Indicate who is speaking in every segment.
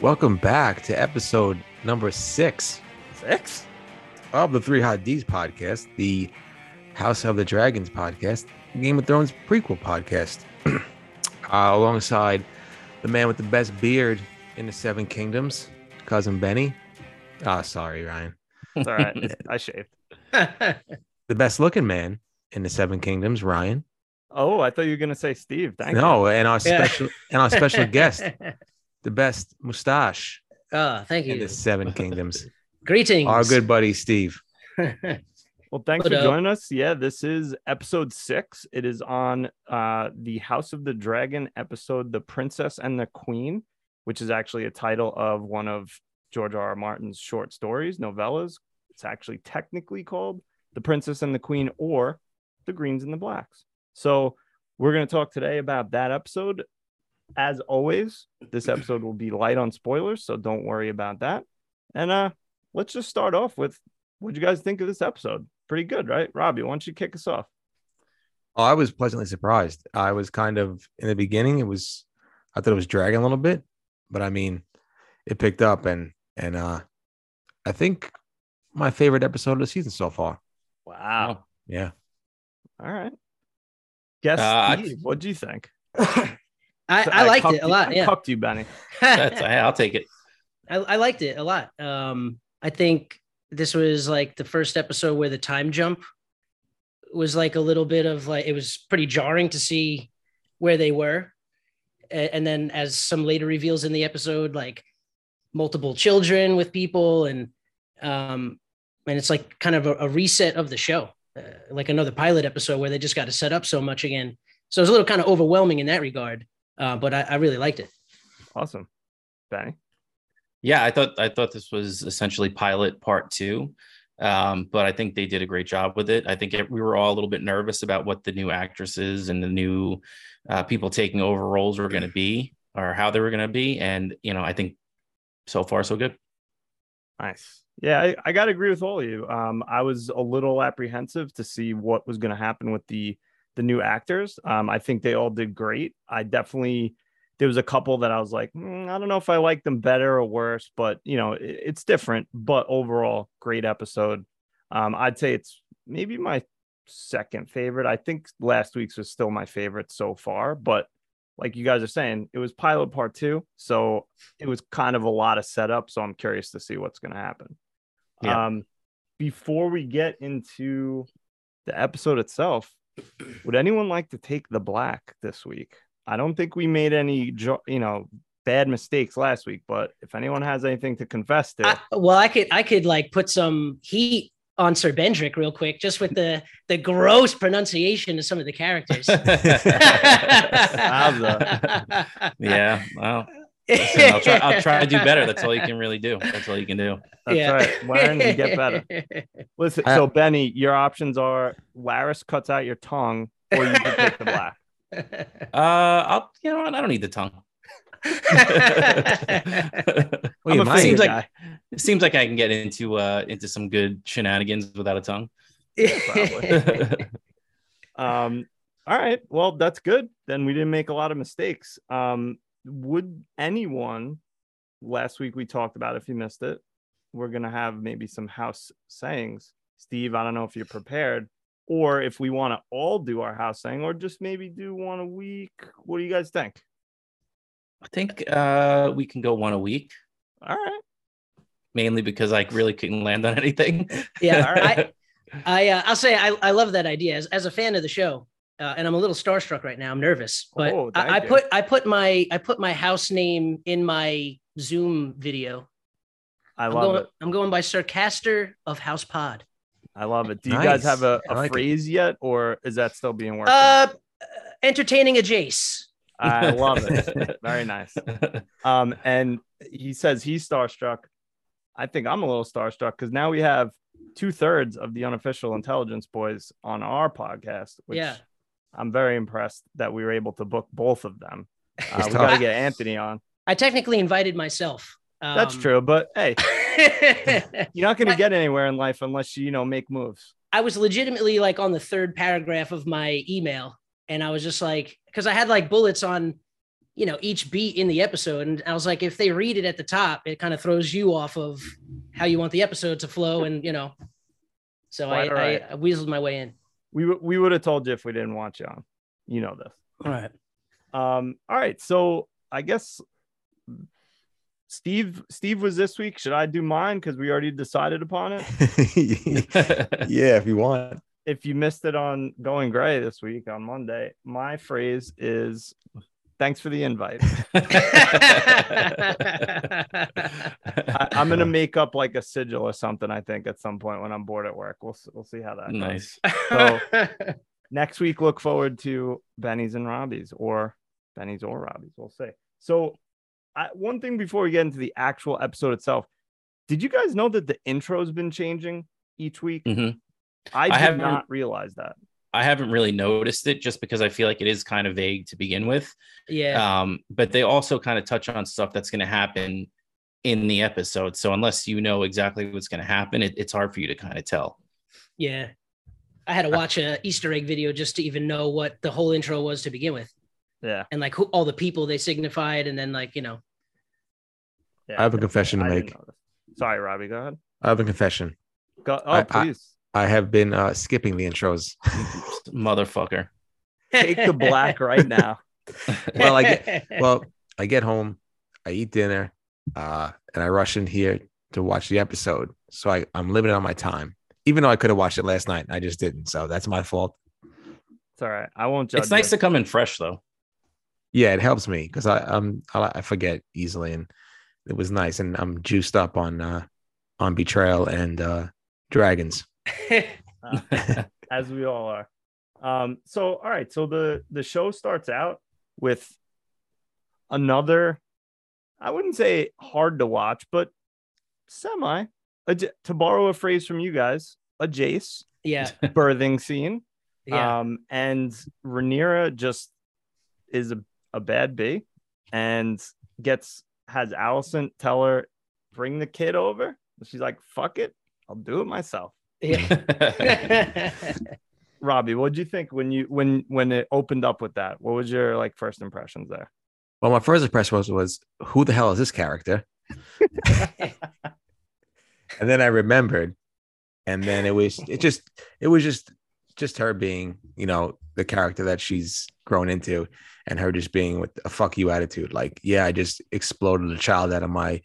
Speaker 1: Welcome back to episode number six
Speaker 2: Six?
Speaker 1: of the Three Hot D's podcast, the House of the Dragons podcast, Game of Thrones prequel podcast, uh, alongside the man with the best beard in the Seven Kingdoms, cousin Benny. Ah, sorry, Ryan.
Speaker 2: It's all right. It's- I shaved.
Speaker 1: The best looking man in the Seven Kingdoms, Ryan.
Speaker 2: Oh, I thought you were gonna say Steve. Thank
Speaker 1: no, and our
Speaker 3: Yeah.
Speaker 1: special and our special guest, the best mustache
Speaker 3: oh, thank you.
Speaker 1: in the Seven Kingdoms,
Speaker 3: Greetings.
Speaker 1: our good buddy Steve.
Speaker 2: Well, thanks
Speaker 3: What
Speaker 2: for
Speaker 3: up?
Speaker 2: joining us. Yeah, this is episode six. It is on uh the House of the Dragon episode, The Princess and the Queen, which is actually a title of one of George R. R. Martin's short stories, novellas. It's actually technically called The Princess and the Queen or The Greens and the Blacks. So we're going to talk today about that episode. As always, this episode will be light on spoilers, so don't worry about that. And uh let's just start off with what you guys think of this episode? Pretty good, right? Robbie, why don't you kick us off?
Speaker 1: Oh, I was pleasantly surprised. I was kind of in the beginning. It was, I thought it was dragging a little bit, but I mean, it picked up and and uh, I think my favorite episode of the season so far.
Speaker 2: Wow.
Speaker 1: Yeah,
Speaker 2: All right. Guess
Speaker 4: Uh,
Speaker 2: Steve, what do you think?
Speaker 3: I, I liked
Speaker 2: cucked
Speaker 3: it a
Speaker 2: you-
Speaker 3: lot.
Speaker 2: I
Speaker 3: Yeah,
Speaker 2: cucked you, Benny.
Speaker 4: That's, I'll take it.
Speaker 3: I, I liked it a lot. Um, I think this was like the first episode where the time jump was like a little bit of like it was pretty jarring to see where they were, A- and then as some later reveals in the episode, like multiple children with people, and um, and it's like kind of a, a reset of the show, uh, like another pilot episode where they just got to set up so much again. So it was a little kind of overwhelming in that regard, uh, but I, I really liked it.
Speaker 2: Awesome. Benny.
Speaker 4: Yeah, I thought I thought this was essentially pilot part two, um, but I think they did a great job with it. I think it, we were all a little bit nervous about what the new actresses and the new uh, people taking over roles were going to be or how they were going to be, and you know, I think so far so good.
Speaker 2: Nice. Yeah, I, I got to agree with all of you. Um, I was a little apprehensive to see what was going to happen with the the new actors. Um, I think they all did great. I definitely there was a couple that I was like, "Hmm, I don't know if I like them better or worse, but you know, it- it's different. But overall, great episode. Um, I'd say it's maybe my second favorite. I think last week's was still my favorite so far, but like you guys are saying, it was pilot part two, so it was kind of a lot of setup. So I'm curious to see what's going to happen.
Speaker 4: Yeah.
Speaker 2: Um, before we get into the episode itself, would anyone like to take the black this week? I don't think we made any, jo- you know, bad mistakes last week, but if anyone has anything to confess to,
Speaker 3: I, well, I could I could like put some heat on Sir Bendrick real quick, just with the the gross pronunciation of some of the characters.
Speaker 4: yeah, well, listen, I'll try. I'll try to do better. That's all you can really do. That's all you can do.
Speaker 2: that's right. Learn and get better. Listen,
Speaker 1: I-
Speaker 2: so Benny, your options are Larys cuts out your tongue, or you can take the black.
Speaker 4: Uh, I'll. You know what? I don't need the tongue.
Speaker 1: Well, you might.
Speaker 4: It seems like it seems like I can get into uh into some good shenanigans without a tongue.
Speaker 2: Um, all right. Well, that's good. Then we didn't make a lot of mistakes. Um, would anyone last week we talked about if you missed it, we're gonna have maybe some house sayings. Steve, I don't know if you're prepared, or if we want to all do our house saying, or just maybe do one a week. What do you guys think?
Speaker 4: I think uh we can go one a week,
Speaker 2: All right.
Speaker 4: mainly because I really couldn't land on anything.
Speaker 3: Yeah,
Speaker 2: All right.
Speaker 3: I uh, I'll say I, I love that idea as, as a fan of the show, uh, and I'm a little starstruck right now. I'm nervous, but
Speaker 2: Oh,
Speaker 3: I, I put I put my I put my house name in my Zoom video.
Speaker 2: I
Speaker 3: I'm
Speaker 2: love
Speaker 3: going
Speaker 2: it.
Speaker 3: I'm going by Sir Caster of House Pod.
Speaker 2: I love it. Do you guys
Speaker 1: Nice.
Speaker 2: have a
Speaker 1: like it.
Speaker 2: phrase yet, or is that still being worked? on?
Speaker 3: Uh, entertaining a Jace.
Speaker 2: I love it. Very nice. Um, and he says he's starstruck. I think I'm a little starstruck because now we have two thirds of the unofficial intelligence boys on our podcast. Which
Speaker 3: Yeah.
Speaker 2: I'm very impressed that we were able to book both of them. Uh, we got to get Anthony on.
Speaker 3: I technically invited myself.
Speaker 2: That's
Speaker 3: Um,
Speaker 2: true, but hey, you're not going to get anywhere in life unless you, you know, make moves.
Speaker 3: I was legitimately like on the third paragraph of my email, and I was just like, because I had like bullets on, you know each beat in the episode and i was like if they read it at the top it kind of throws you off of how you want the episode to flow and you know so I,
Speaker 2: Quite all right.
Speaker 3: I, I weaseled my way in
Speaker 2: We w- we would have told you if we didn't want you on. You know this.
Speaker 3: all right
Speaker 2: Um, all right. So I guess Steve Steve was this week. Should I do mine? Because we already decided upon it.
Speaker 1: yeah, if you want.
Speaker 2: If you missed it on Going Grey this week on Monday, my phrase is thanks for the invite. I, I'm gonna make up like a sigil or something, I think, at some point when I'm bored at work. We'll we'll see how that goes.
Speaker 4: nice.
Speaker 2: So- next week look forward to benny's and robbie's or benny's or robbie's we'll see so I, one thing before we get into the actual episode itself did you guys know that the intro's been changing each week
Speaker 4: Mhm.
Speaker 2: i
Speaker 4: I
Speaker 2: did
Speaker 4: haven't-
Speaker 2: not realize that
Speaker 4: I haven't really noticed it just because I feel like it is kind of vague to begin with.
Speaker 3: yeah
Speaker 4: Um, but they also kind of touch on stuff that's going to happen in the episode. So unless you know exactly what's going to happen, it, it's hard for you to kind of tell.
Speaker 3: yeah i had to watch a easter egg video just to even know what the whole intro was to begin with
Speaker 2: yeah
Speaker 3: and like who, all the people they signified and then like you know
Speaker 2: yeah
Speaker 1: I have a confession to make.
Speaker 2: sorry robbie go ahead
Speaker 1: I have a confession.
Speaker 2: go, oh
Speaker 1: I- I-
Speaker 2: please
Speaker 1: I have been uh, skipping the intros.
Speaker 4: Motherfucker.
Speaker 2: take the black right now
Speaker 1: Well, I get- well, I get home, I eat dinner, uh, and I rush in here to watch the episode. So I, I'm limited on my time, even though I could have watched it last night. I just didn't. So that's my fault.
Speaker 2: it's all right i won't judge
Speaker 4: It's nice
Speaker 2: you.
Speaker 4: to come in fresh though.
Speaker 1: Yeah, it helps me because I um I, I forget easily, and it was nice, and I'm juiced up on uh on betrayal and uh dragons.
Speaker 2: Uh, as we all are. Um, so all right, so the the show starts out with another, I wouldn't say hard to watch, but semi. A, j- to borrow a phrase from you guys, a Jace
Speaker 3: yeah
Speaker 2: birthing scene.
Speaker 3: yeah
Speaker 2: Um, and Rhaenyra just is a, a bad bee and gets has Alicent tell her bring the kid over. She's like, "Fuck it, I'll do it myself."
Speaker 3: Yeah
Speaker 2: Robbie, what did you think when you when when it opened up with that? What was your like first impressions there?
Speaker 1: Well, my first impression was was who the hell is this character? and then I remembered, and then it was it just it was just just her being you know the character that she's grown into, and her just being with a fuck you attitude. Like, yeah, I just exploded a child out of my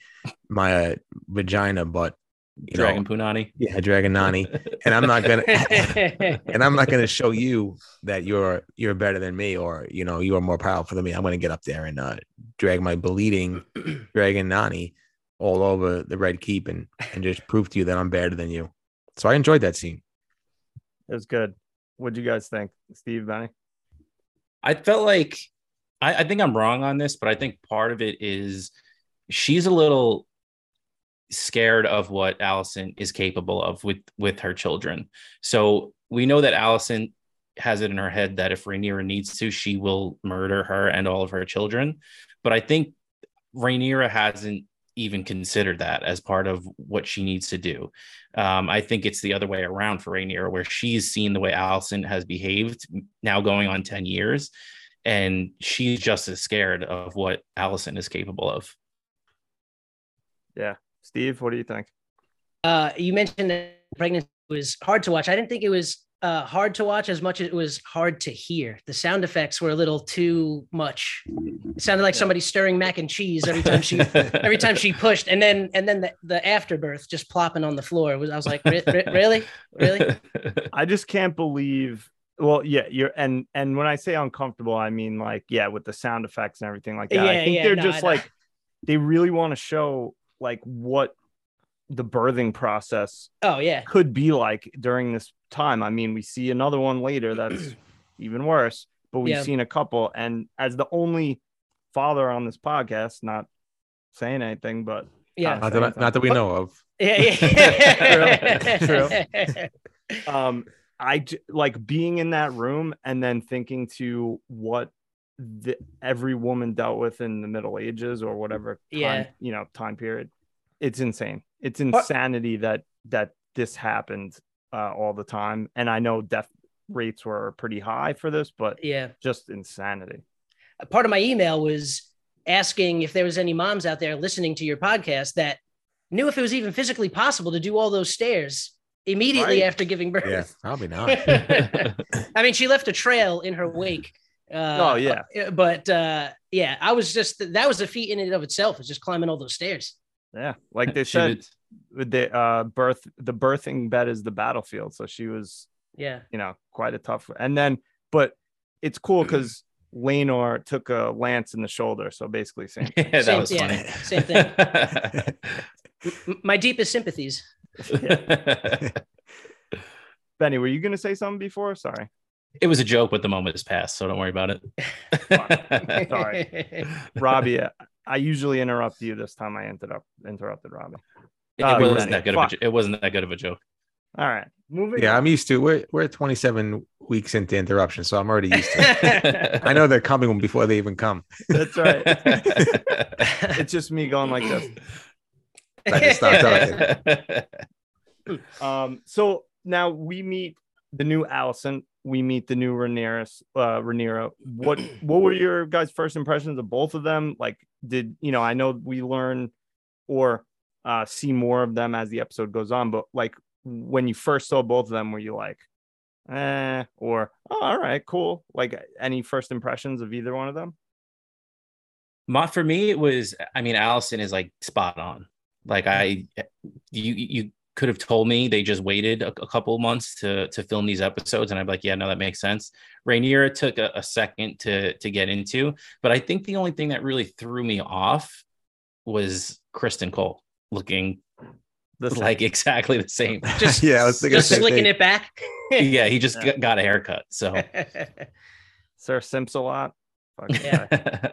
Speaker 1: my uh, vagina, but you
Speaker 4: Dragon
Speaker 1: know,
Speaker 4: Punani.
Speaker 1: yeah, Dragon Nani, and I'm not gonna. and I'm not going to show you that you're you're better than me or you know you are more powerful than me. I'm going to get up there and uh, drag my bleeding dragon Nani all over the red keep and and just prove to you that I'm better than you. So I enjoyed that scene.
Speaker 2: It was good. What do you guys think, Steve Benny?
Speaker 4: I felt like I, I think I'm wrong on this, but I think part of it is she's a little scared of what Alicent is capable of with with her children. So we know that Alicent has it in her head that if Rhaenyra needs to, she will murder her and all of her children. But I think Rhaenyra hasn't even considered that as part of what she needs to do. Um, I think it's the other way around for Rhaenyra, where she's seen the way Alicent has behaved now going on 10 years, and she's just as scared of what Alicent is capable of.
Speaker 2: Steve, what do you think?
Speaker 3: uh, you mentioned that pregnancy was hard to watch. I didn't think it was uh, hard to watch as much as it was hard to hear. The sound effects were a little too much. It sounded like somebody stirring mac and cheese every time she every time she pushed, and then and then the, the afterbirth just plopping on the floor. It was I was like, "Re- re- really, really?
Speaker 2: I just can't believe. Well, yeah, you're and and when I say uncomfortable, I mean like yeah, with the sound effects and everything like that. I
Speaker 3: Yeah,
Speaker 2: think
Speaker 3: yeah,
Speaker 2: they're
Speaker 3: no,
Speaker 2: just like they really want to show like what the birthing process
Speaker 3: Oh yeah,
Speaker 2: could be like during this time. I mean, we see another one later that's even worse, but we've
Speaker 3: Yeah.
Speaker 2: seen a couple. And as the only father on this podcast, not saying anything, but
Speaker 3: yeah,
Speaker 1: Not that, I- not that we know of.
Speaker 3: yeah, yeah.
Speaker 2: True. um i like being in that room and then thinking to what the, every woman dealt with in the middle ages or whatever time,
Speaker 3: Yeah.
Speaker 2: you know time period it's insane it's insanity that that this happened uh, all the time and i know death rates were pretty high for this but
Speaker 3: yeah.
Speaker 2: just insanity
Speaker 3: part of my email was asking if there was any moms out there listening to your podcast that knew if it was even physically possible to do all those stairs immediately
Speaker 2: Right.
Speaker 3: after giving birth.
Speaker 1: Yeah, probably not.
Speaker 3: I mean, she left a trail in her wake. Uh,
Speaker 2: Oh, yeah.
Speaker 3: uh, But uh, yeah, I was just that was a feat in and of itself. Is just climbing all those stairs.
Speaker 2: Yeah, like they said,
Speaker 4: did-
Speaker 2: with the uh, birth, the birthing bed is the battlefield. So she was,
Speaker 3: Yeah.
Speaker 2: you know, quite a tough. And then, but it's cool because Laenor took a lance in the shoulder. So basically, same.
Speaker 4: yeah, that
Speaker 3: Same-
Speaker 4: was
Speaker 3: yeah,
Speaker 4: funny.
Speaker 3: same thing. My deepest sympathies.
Speaker 2: Benny, were you gonna say something before? Sorry.
Speaker 4: It was a joke, but the moment has passed, so don't worry about it.
Speaker 2: Sorry. Robbie, uh, I usually interrupt you. This time I ended up interrupted Robbie.
Speaker 4: It
Speaker 2: Oh,
Speaker 4: wasn't that good of a,
Speaker 2: fuck.
Speaker 4: it wasn't that good of a joke.
Speaker 2: All right, moving.
Speaker 1: yeah,
Speaker 2: on.
Speaker 1: I'm used to. We're we're 27 weeks into interruption, so I'm already used to. it. I know they're coming before they even come.
Speaker 2: That's right. it's just me going like this.
Speaker 1: I just stopped talking.
Speaker 2: Um, so now we meet the new Alicent. We meet the new Rhaenyra. Uh, Rhaenyra. What what were your guys' first impressions of both of them? Like, did you know? I know we learn or uh, see more of them as the episode goes on, but like when you first saw both of them, were you like, eh, or oh, all right, cool? Like, any first impressions of either one of them?
Speaker 4: My, for me, it was. I mean, Alicent is like spot on. Like I, you you could have told me they just waited a, a couple months to to film these episodes, and I'm like, yeah, no, that makes sense. Rhaenyra took a, a second to to get into, but I think the only thing that really threw me off was Criston Cole looking
Speaker 2: The same.
Speaker 4: like exactly the same.
Speaker 3: Just
Speaker 1: yeah, I was thinking the
Speaker 3: just slicking
Speaker 1: thing.
Speaker 3: it back.
Speaker 4: yeah, he just
Speaker 2: Yeah.
Speaker 4: got a haircut. So
Speaker 2: Sir Simps a lot. Fucking
Speaker 3: Yeah.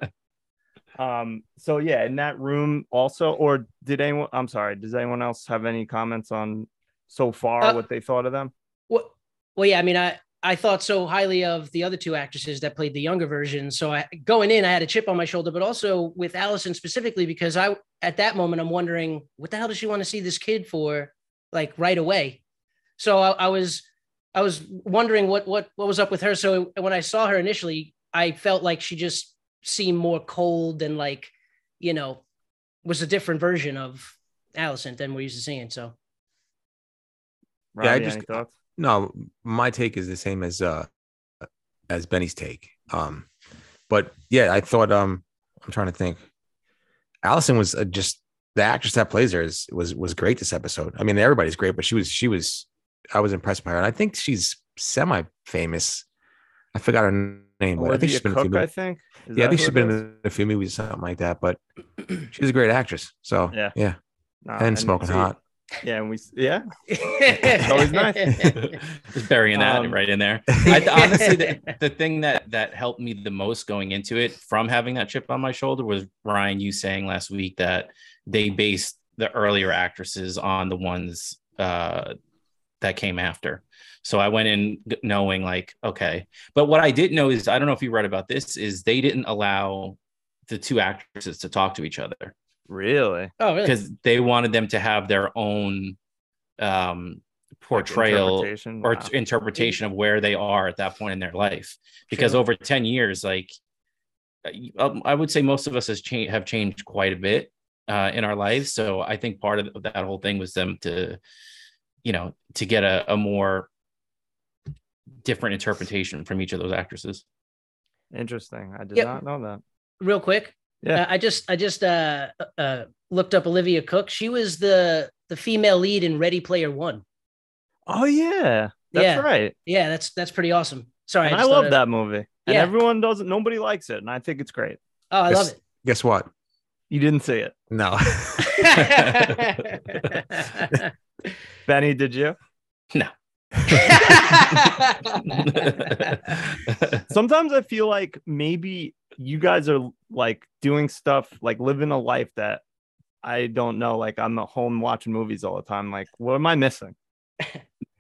Speaker 2: Um, so yeah, in that room also, or did anyone I'm sorry, does anyone else have any comments on so far
Speaker 3: Uh,
Speaker 2: what they thought of them?
Speaker 3: Well, well, yeah. I mean, I I thought so highly of the other two actresses that played the younger version. So I going in, I had a chip on my shoulder, but also with Alicent specifically because I at that moment I'm wondering what the hell does she want to see this kid for, like right away. So I, I was I was wondering what what what was up with her. So when I saw her initially, I felt like she just seemed more cold and like, you know, was a different version of Alicent than we're used to seeing. So
Speaker 2: Robbie,
Speaker 1: I just-
Speaker 2: thoughts?
Speaker 1: No, my take is the same as uh as Benny's take. Um, but yeah, I thought um I'm trying to think. Alicent was uh, just the actress that plays her is was was great this episode. I mean, everybody's great, but she was she was I was impressed by her, and I think she's semi famous. I forgot her name, but I think she's been in a few
Speaker 2: Cooke, I
Speaker 1: movies.
Speaker 2: think. Is
Speaker 1: Yeah, I think
Speaker 2: who
Speaker 1: she's
Speaker 2: it
Speaker 1: been
Speaker 2: is?
Speaker 1: in a few movies, something like that. But she's a great actress. So
Speaker 2: Yeah.
Speaker 1: yeah,
Speaker 2: Nah,
Speaker 1: and smoking
Speaker 2: see-
Speaker 1: hot.
Speaker 2: Yeah, and we yeah.
Speaker 3: It's always
Speaker 2: nice.
Speaker 4: just burying that
Speaker 2: Um,
Speaker 4: right in there. I, honestly, the, the thing that that helped me the most going into it from having that chip on my shoulder was Ryan. You saying last week that they based the earlier actresses on the ones uh, that came after. So I went in knowing like okay, but what I didn't know is I don't know if you read about this is they didn't allow the two actresses to talk to each other
Speaker 2: Really?
Speaker 3: Oh, really?
Speaker 4: because they wanted them to have their own um
Speaker 2: Like
Speaker 4: portrayal
Speaker 2: interpretation?
Speaker 4: or
Speaker 2: Wow.
Speaker 4: t- interpretation of where they are at that point in their life because
Speaker 3: Sure.
Speaker 4: over 10 years like um, i would say most of us has changed have changed quite a bit uh, in our lives so i think part of that whole thing was them to you know to get a, a more different interpretation from each of those actresses
Speaker 2: Interesting. I did
Speaker 3: Yep.
Speaker 2: not know that.
Speaker 3: Real quick.
Speaker 2: Yeah.
Speaker 3: Uh, I just I just uh uh looked up Olivia Cooke. She was the the female lead in Ready Player One.
Speaker 2: Oh yeah, that's
Speaker 3: Yeah.
Speaker 2: right.
Speaker 3: Yeah, that's that's pretty awesome. Sorry,
Speaker 2: and I,
Speaker 3: just
Speaker 2: love
Speaker 3: thought
Speaker 2: that movie. And
Speaker 3: Yeah.
Speaker 2: everyone doesn't. Nobody likes it, and I think it's great.
Speaker 3: Oh, I love
Speaker 1: it. Guess what?
Speaker 2: You didn't see it,
Speaker 1: No.
Speaker 2: Benny? Did you? Sometimes I feel like maybe you guys are like doing stuff, like living a life that I don't know. Like I'm at home watching movies all the time. Like, what am I missing?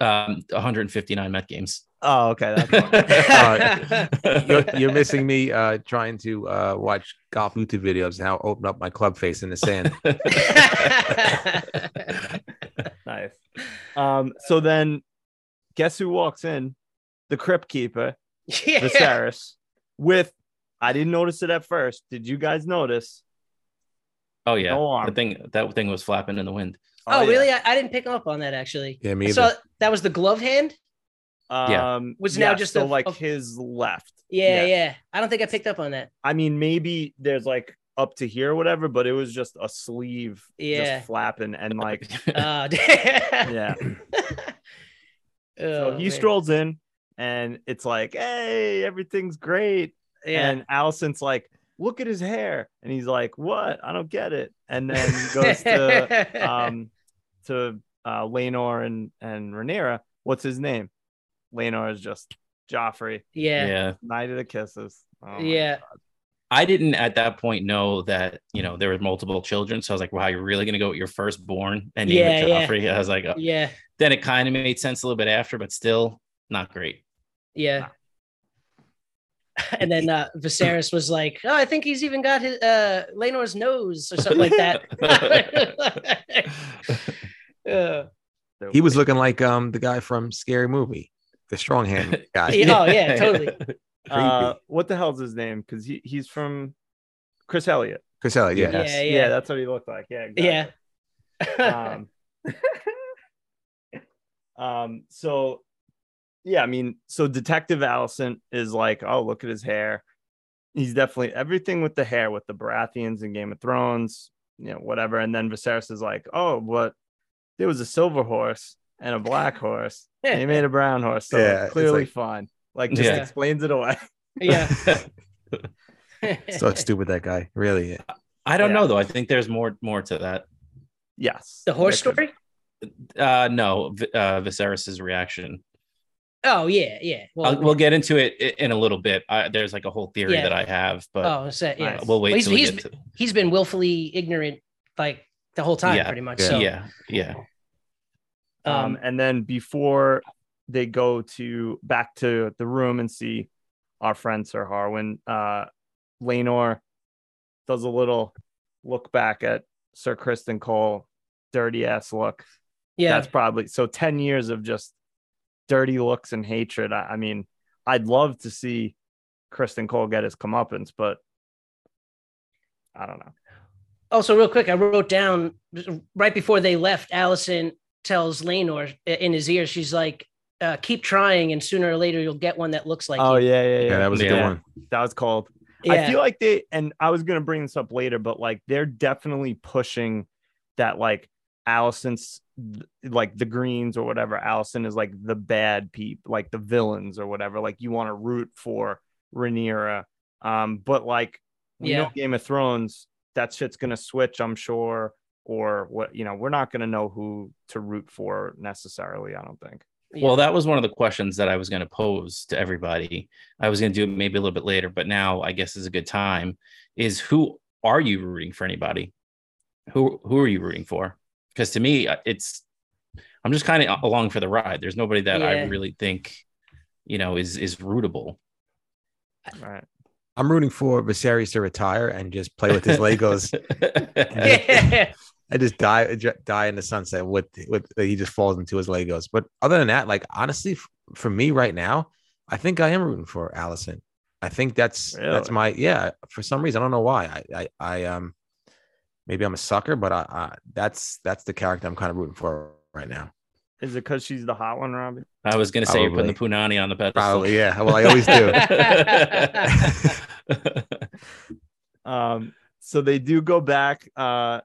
Speaker 4: um 159 met games
Speaker 2: Oh, okay. That's fine.
Speaker 1: you're, you're missing me uh, trying to uh, watch golf YouTube videos and how I open up my club face in the sand.
Speaker 2: nice. Um, so then guess who walks in? The crypt keeper,
Speaker 3: yeah.
Speaker 2: Viserys, with I didn't notice it at first. Did you guys notice?
Speaker 4: Oh yeah,
Speaker 2: No arm.
Speaker 4: the thing that thing was flapping in the wind.
Speaker 3: Oh,
Speaker 2: yeah.
Speaker 3: really? I, I didn't pick up on that actually.
Speaker 1: Yeah, me
Speaker 3: I
Speaker 1: either.
Speaker 3: saw that was the glove hand.
Speaker 4: Yeah.
Speaker 2: Um,
Speaker 3: Was now just
Speaker 2: so
Speaker 3: a-
Speaker 2: like
Speaker 3: a-
Speaker 2: his left.
Speaker 3: Yeah,
Speaker 2: Yeah.
Speaker 3: yeah. I don't think I picked up on that.
Speaker 2: I mean, maybe there's like up to here or whatever, but it was just a sleeve
Speaker 3: Yeah.
Speaker 2: just flapping and like
Speaker 3: Uh,
Speaker 2: yeah.
Speaker 3: Oh,
Speaker 2: so he
Speaker 3: man.
Speaker 2: strolls in and it's like, hey, everything's great.
Speaker 3: Yeah.
Speaker 2: And Alicent's like, look at his hair. And he's like, what? I don't get it. And then he goes to um to uh Laenor and and Rhaenyra. What's his name? Laenor is just Joffrey.
Speaker 3: yeah.
Speaker 4: yeah.
Speaker 2: Night of the kisses. Oh
Speaker 3: Yeah.
Speaker 2: God.
Speaker 4: I didn't at that point know that you know there were multiple children, so I was like, "Wow, you're really gonna go with your firstborn and name
Speaker 3: Yeah,
Speaker 4: it
Speaker 3: yeah.
Speaker 4: Joffrey?" I was like, oh.
Speaker 3: Yeah.
Speaker 4: then it kind of made sense a little bit after, but still not great.
Speaker 3: Yeah. And then uh, Viserys was like, "Oh, I think he's even got his uh, Laenor's nose or something like that."
Speaker 1: He was looking like um the guy from Scary Movie, the strong hand guy.
Speaker 3: Oh, yeah, totally.
Speaker 2: Uh, what the hell's his name? Because he, he's from Chris Elliott.
Speaker 1: Chris Elliott, yeah.
Speaker 3: Yeah,
Speaker 2: Yes.
Speaker 3: yeah.
Speaker 2: that's what he looked like. Yeah.
Speaker 3: yeah.
Speaker 2: Um, um, so yeah, I mean, so Detective Alicent is like, oh, look at his hair. He's definitely everything with the hair with the Baratheons in Game of Thrones, you know, whatever. And then Viserys is like, oh, but there was a silver horse and a black horse. and he made a brown horse, so
Speaker 1: Yeah,
Speaker 2: clearly
Speaker 1: like-
Speaker 2: fine. Like just
Speaker 4: Yeah.
Speaker 2: explains it away.
Speaker 3: yeah.
Speaker 1: So stupid that guy. Really.
Speaker 4: I don't
Speaker 2: Yeah.
Speaker 4: know though. I think there's more more to that.
Speaker 2: Yes.
Speaker 3: the horse
Speaker 2: There
Speaker 3: story.
Speaker 4: Uh, no, uh, Viserys's reaction.
Speaker 3: Oh yeah, yeah. Well,
Speaker 4: we'll get into it in a little bit. I, there's like a whole theory
Speaker 3: Yeah.
Speaker 4: that I have, but
Speaker 3: oh, so, yeah.
Speaker 4: uh, we'll wait
Speaker 3: Well, he's-
Speaker 4: till we
Speaker 3: he's-
Speaker 4: get to.
Speaker 3: He's been willfully ignorant like the whole time,
Speaker 4: Yeah,
Speaker 3: pretty much.
Speaker 1: yeah.
Speaker 3: So,
Speaker 4: Yeah, yeah.
Speaker 2: Um,
Speaker 3: um,
Speaker 2: and then before they go to back to the room and see our friend Sir Harwin, uh, Laenor does a little look back at Sir Criston Cole, dirty ass look.
Speaker 3: yeah,
Speaker 2: That's probably so 10 years of just dirty looks and hatred. I, I mean, I'd love to see Criston Cole get his comeuppance, but I don't know.
Speaker 3: Also, real quick, I wrote down right before they left. Alicent tells Laenor in his ear, she's like, uh, "Keep trying, and sooner or later you'll get one that looks like
Speaker 2: oh,
Speaker 3: you."
Speaker 2: yeah, yeah, yeah.
Speaker 1: Yeah, that was a good
Speaker 4: Yeah.
Speaker 1: one.
Speaker 2: that was called.
Speaker 3: Yeah,
Speaker 2: I feel like they and I was gonna bring this up later, but like they're definitely pushing that like Alicent's like the Greens or whatever. Alicent is like the bad peep, like the villains or whatever. Like you want to root for Rhaenyra. Um, but like we
Speaker 3: Yeah.
Speaker 2: know Game of Thrones, that shit's gonna switch, I'm sure. Or what you know, we're not gonna know who to root for necessarily, I don't think.
Speaker 3: Yeah.
Speaker 4: Well, that was one of the questions that I was going to pose to everybody. I was going to do it maybe a little bit later, but now I guess is a good time. Is who are you rooting for anybody? Who who are you rooting for? Because to me, uh, it's I'm just kind of along for the ride. There's nobody that I really think, you know, is is rootable.
Speaker 2: Right.
Speaker 1: I'm rooting for Viserys to retire and just play with his Legos
Speaker 3: yeah,
Speaker 1: I just die die in the sunset with with he just falls into his Legos. But other than that, like honestly, f- for me right now, I think I am rooting for Alicent. I think that's that's my yeah. For some reason, I don't know why. I I, I um maybe I'm a sucker, but I, I that's that's the character I'm kind of rooting for right now.
Speaker 2: Is it because she's the hot one, Robbie?
Speaker 4: I was going to say you're putting the punani on the pedestal.
Speaker 1: Probably yeah. Well, I always do.
Speaker 2: Um, so they do go back. Uh,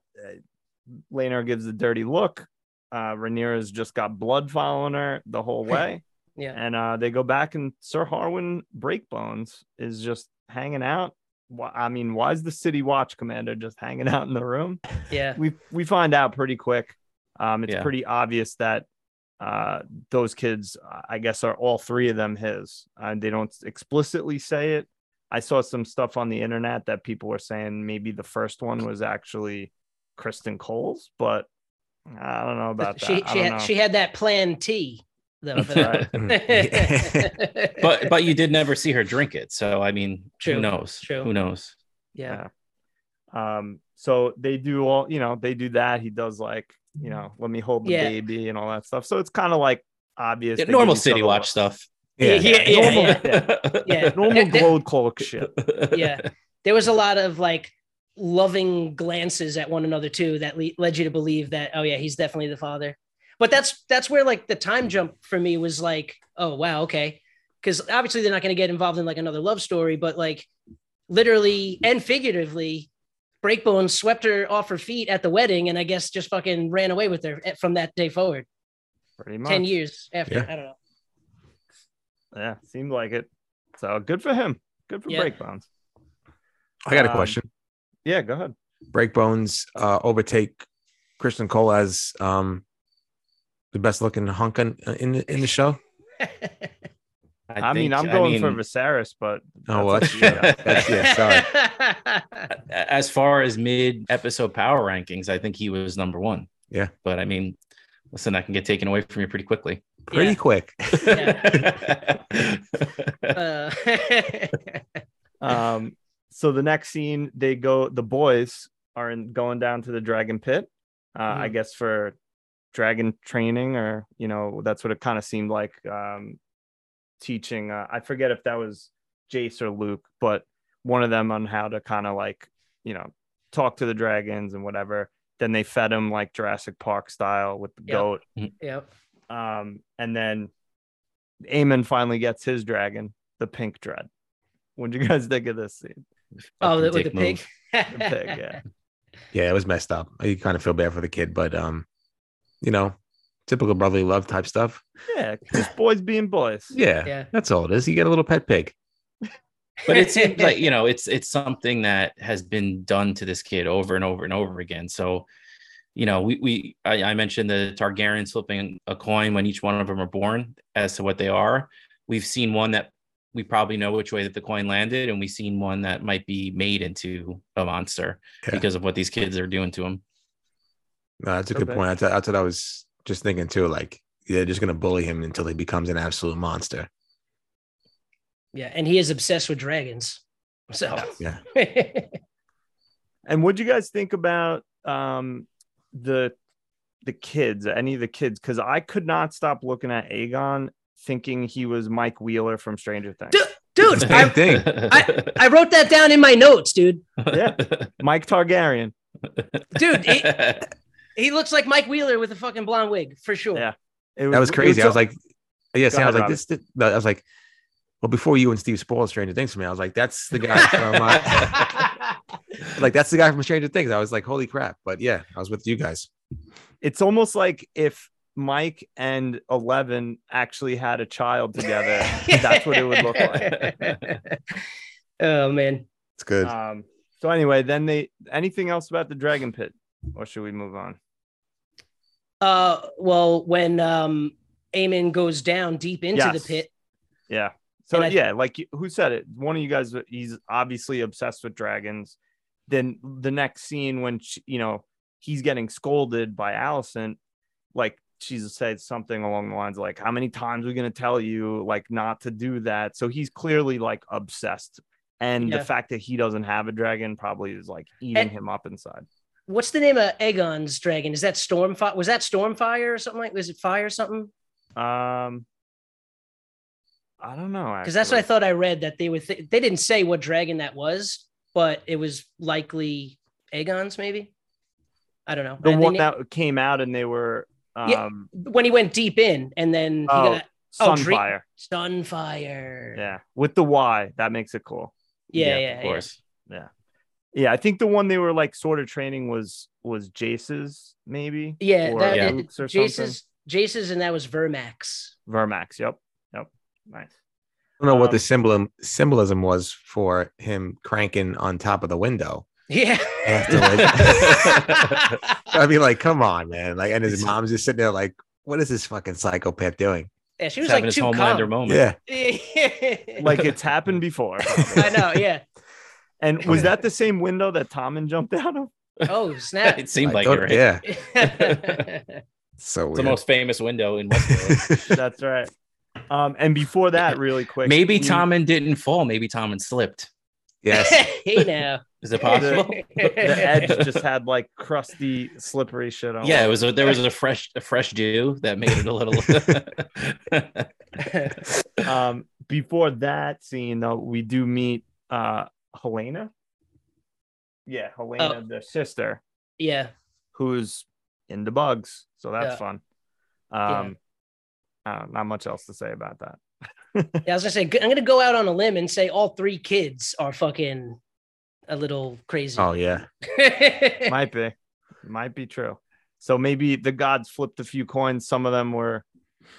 Speaker 2: Laenor gives a dirty look. Uh, Rhaenyra's just got blood following her the whole way,
Speaker 3: yeah.
Speaker 2: and uh, they go back, and Sir Harwin Breakbones is just hanging out. I mean, why is the City Watch Commander just hanging out in the room?
Speaker 3: yeah.
Speaker 2: We we find out pretty quick. Um, it's
Speaker 4: Yeah.
Speaker 2: pretty obvious that uh, those kids, I guess, are all three of them his. And they don't explicitly say it. I saw some stuff on the internet that people were saying maybe the first one was actually Criston Cole's, but I don't know about that.
Speaker 3: She
Speaker 2: I
Speaker 3: she had,
Speaker 2: know.
Speaker 3: she had that plan T though. for
Speaker 4: but but you did never see her drink it, so I mean,
Speaker 3: True,
Speaker 4: who knows?
Speaker 3: true.
Speaker 4: Who knows?
Speaker 3: yeah.
Speaker 2: Um, so they do all, you know, they do that. He does like, you know, let me hold the
Speaker 3: Yeah.
Speaker 2: baby and all that stuff. So it's kind of like obvious.
Speaker 4: Yeah, normal city watch
Speaker 2: looks.
Speaker 4: stuff.
Speaker 1: Yeah.
Speaker 3: yeah, yeah,
Speaker 2: Normal-
Speaker 3: yeah. yeah.
Speaker 2: Normal
Speaker 3: There- there-
Speaker 2: glow cloak shit.
Speaker 3: yeah. There was a lot of like loving glances at one another too that le- led you to believe that oh yeah, he's definitely the father. But that's that's where like the time jump for me was like, oh wow, okay. Cuz obviously they're not going to get involved in like another love story, but like literally and figuratively Breakbone swept her off her feet at the wedding and I guess just fucking ran away with her from that day forward.
Speaker 2: Pretty much.
Speaker 3: 10 years after,
Speaker 1: Yeah.
Speaker 3: I don't know.
Speaker 2: Yeah, seemed like it. So good for him. Good for
Speaker 3: Yeah.
Speaker 2: Breakbones.
Speaker 1: I got a
Speaker 2: Um,
Speaker 1: question.
Speaker 2: Yeah, go ahead.
Speaker 1: Breakbones uh, overtake Criston Cole as um, the best looking hunk in, in the- in the show.
Speaker 2: I, mean,
Speaker 4: think-
Speaker 2: I'm going for
Speaker 4: mean,
Speaker 2: Viserys, but
Speaker 1: Oh, well,
Speaker 2: that's
Speaker 1: that's,
Speaker 2: up to you.
Speaker 1: that's yeah. Sorry.
Speaker 4: as far as mid episode power rankings, I think he was number one.
Speaker 1: Yeah.
Speaker 4: But I mean, listen, I can get taken away from you pretty quickly.
Speaker 1: Pretty
Speaker 3: Yeah.
Speaker 1: quick.
Speaker 3: Uh,
Speaker 2: um so the next scene they go the boys are in, going down to the dragon pit uh i
Speaker 3: Mhm.
Speaker 2: guess for dragon training or you know that's what it kind of seemed like um teaching uh, i forget if that was jace or luke but one of them on how to kind of like you know talk to the dragons and whatever then they fed him like jurassic park style with the
Speaker 3: Yep.
Speaker 2: goat
Speaker 3: yep.
Speaker 2: um, and then Aemond finally gets his dragon, the pink dread. What do you guys think of this scene?
Speaker 3: Oh,
Speaker 4: Fucking
Speaker 3: the, with the
Speaker 4: dick
Speaker 3: pig.
Speaker 2: The pig, yeah.
Speaker 1: Yeah, it was messed up. I kind of feel bad for the kid, but um, you know, typical brotherly love type stuff.
Speaker 2: Yeah, just boys being boys.
Speaker 1: Yeah,
Speaker 3: Yeah.
Speaker 1: that's all it is. You get a little pet pig.
Speaker 4: but it seems like you know it's it's something that has been done to this kid over and over and over again so you know we we i, I mentioned the targaryens flipping a coin when each one of them are born as to what they are we've seen one that we probably know which way that the coin landed and we've seen one that might be made into a monster
Speaker 1: Yeah.
Speaker 4: because of what these kids are doing to him
Speaker 1: No, that's a good
Speaker 2: Okay.
Speaker 1: point. That's, that's what I was just thinking too. Like, they're just gonna bully him until he becomes an absolute monster.
Speaker 3: yeah, and he is obsessed with dragons. So
Speaker 1: Yeah.
Speaker 2: And what do you guys think about um the the kids, any of the kids? Because I could not stop looking at Aegon thinking he was Mike Wheeler from Stranger Things.
Speaker 3: Dude, dude,
Speaker 1: Same
Speaker 3: I,
Speaker 1: thing.
Speaker 3: I wrote that down in my notes, dude.
Speaker 2: Yeah. Mike Targaryen.
Speaker 3: Dude, he, he looks like Mike Wheeler with a fucking blonde wig for sure.
Speaker 2: Yeah. It
Speaker 1: That was
Speaker 2: it
Speaker 1: crazy. I was like, yeah, see, I was like,
Speaker 2: Robbie.
Speaker 1: this, this- I was like, well, before you and Steve spoiled Stranger Things for me, I was like, that's the guy from, uh, like, that's the guy from Stranger Things. I was like, holy crap. But yeah, I was with you guys.
Speaker 2: it's almost like if Mike and Eleven actually had a child together, that's what it would look like.
Speaker 3: oh man.
Speaker 1: It's good.
Speaker 2: Um, so anyway, then they anything else about the dragon pit, or should we move on?
Speaker 3: Uh well, when um Aemond goes down deep into
Speaker 2: Yes.
Speaker 3: the pit.
Speaker 2: Yeah. So
Speaker 3: And I-
Speaker 2: yeah, like who said it? One of you guys. He's obviously obsessed with dragons. Then the next scene when she, you know he's getting scolded by Alicent, like she said something along the lines like, "How many times are we gonna tell you like not to do that?" So he's clearly like obsessed, and
Speaker 3: Yeah.
Speaker 2: the fact that he doesn't have a dragon probably is like eating
Speaker 3: And-
Speaker 2: him up inside.
Speaker 3: What's the name of Aegon's dragon? Is that Stormfire? Was that Stormfire or something like? Was it fire or something?
Speaker 2: Um, I don't know
Speaker 3: Because that's what I thought I read that they would. Th- they didn't say what dragon that was, but it was likely Aegon's. Maybe I don't know.
Speaker 2: the one that came out and they were
Speaker 3: Yeah.
Speaker 2: um
Speaker 3: when he went deep in, and then he
Speaker 2: Oh,
Speaker 3: got Oh, Dream-
Speaker 2: Sunfyre.
Speaker 3: Sunfyre.
Speaker 2: Yeah, with the Y, that makes it cool.
Speaker 3: yeah, yeah.
Speaker 4: of course
Speaker 2: Yeah, Yeah. I think the one they were like sort of training was was Jace's maybe.
Speaker 3: Yeah,
Speaker 2: or
Speaker 3: that,
Speaker 4: Yeah.
Speaker 2: Luke's or something.
Speaker 3: Jace's, Jace's, and that was Vermax.
Speaker 2: Vermax. Yep, yep. Nice.
Speaker 1: I don't know what
Speaker 2: um,
Speaker 1: the symbolism symbolism was for him cranking on top of the window.
Speaker 3: Yeah.
Speaker 1: Afterwards. I mean, like, come on, man. Like, and his mom's just sitting there, like, what is this fucking psychopath doing?
Speaker 3: yeah, she was
Speaker 4: having
Speaker 3: like
Speaker 4: his
Speaker 3: too
Speaker 4: homelander
Speaker 3: calm.
Speaker 4: moment
Speaker 1: Yeah.
Speaker 2: Like it's happened before.
Speaker 3: I know. Yeah.
Speaker 2: And was that the same window that Tommen jumped out of?
Speaker 3: Oh snap!
Speaker 4: it seemed
Speaker 1: I
Speaker 4: like
Speaker 1: thought-
Speaker 4: it, right?
Speaker 1: Yeah. So
Speaker 4: It's the most famous window in Westeros.
Speaker 2: That's right. Um, and before that, really quick,
Speaker 4: Maybe
Speaker 2: we-
Speaker 4: Tommen didn't fall. Maybe Tommen slipped.
Speaker 1: Yes.
Speaker 3: hey now.
Speaker 4: Is it possible?
Speaker 2: The edge just had like crusty, slippery shit on.
Speaker 4: yeah,
Speaker 2: it.
Speaker 4: it was. A, there was a fresh, a fresh dew that made it a little.
Speaker 2: um before that scene though we do meet uh helaena yeah helaena
Speaker 3: Oh.
Speaker 2: the sister
Speaker 3: yeah.
Speaker 2: who's into bugs so that's
Speaker 3: Yeah.
Speaker 2: fun
Speaker 3: Yeah.
Speaker 2: um I don't- not much else to say about that
Speaker 3: Yeah, I was gonna say I'm gonna go out on a limb and say all three kids are fucking a little crazy.
Speaker 1: Oh yeah.
Speaker 2: might be might be true so maybe the gods flipped a few coins some of them were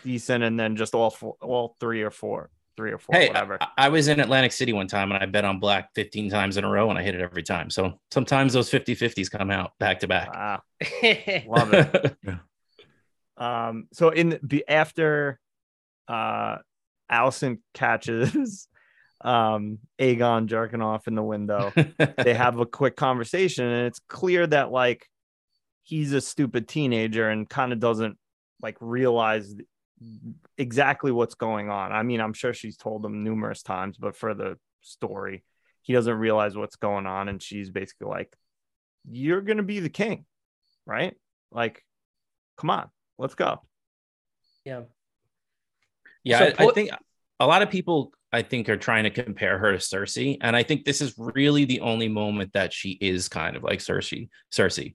Speaker 2: decent and then just all four all three or four three or four
Speaker 4: hey,
Speaker 2: whatever
Speaker 4: I, I was in Atlantic City one time and I bet on black 15 times in a row and I hit it every time. So sometimes those 50 50s come out back to back.
Speaker 2: wow love it Um, so in the after uh Alicent catches um Aegon jerking off in the window, they have a quick conversation, and it's clear that like he's a stupid teenager and kind of doesn't like realize exactly what's going on. I mean, I'm sure she's told him numerous times, but for the story, he doesn't realize what's going on, and she's basically like, You're gonna be the king, right? Like, come on, let's go.
Speaker 3: yeah.
Speaker 4: Yeah,
Speaker 3: So
Speaker 4: I, I think a lot of people I think are trying to compare her to Cersei, and I think this is really the only moment that she is kind of like Cersei. Cersei.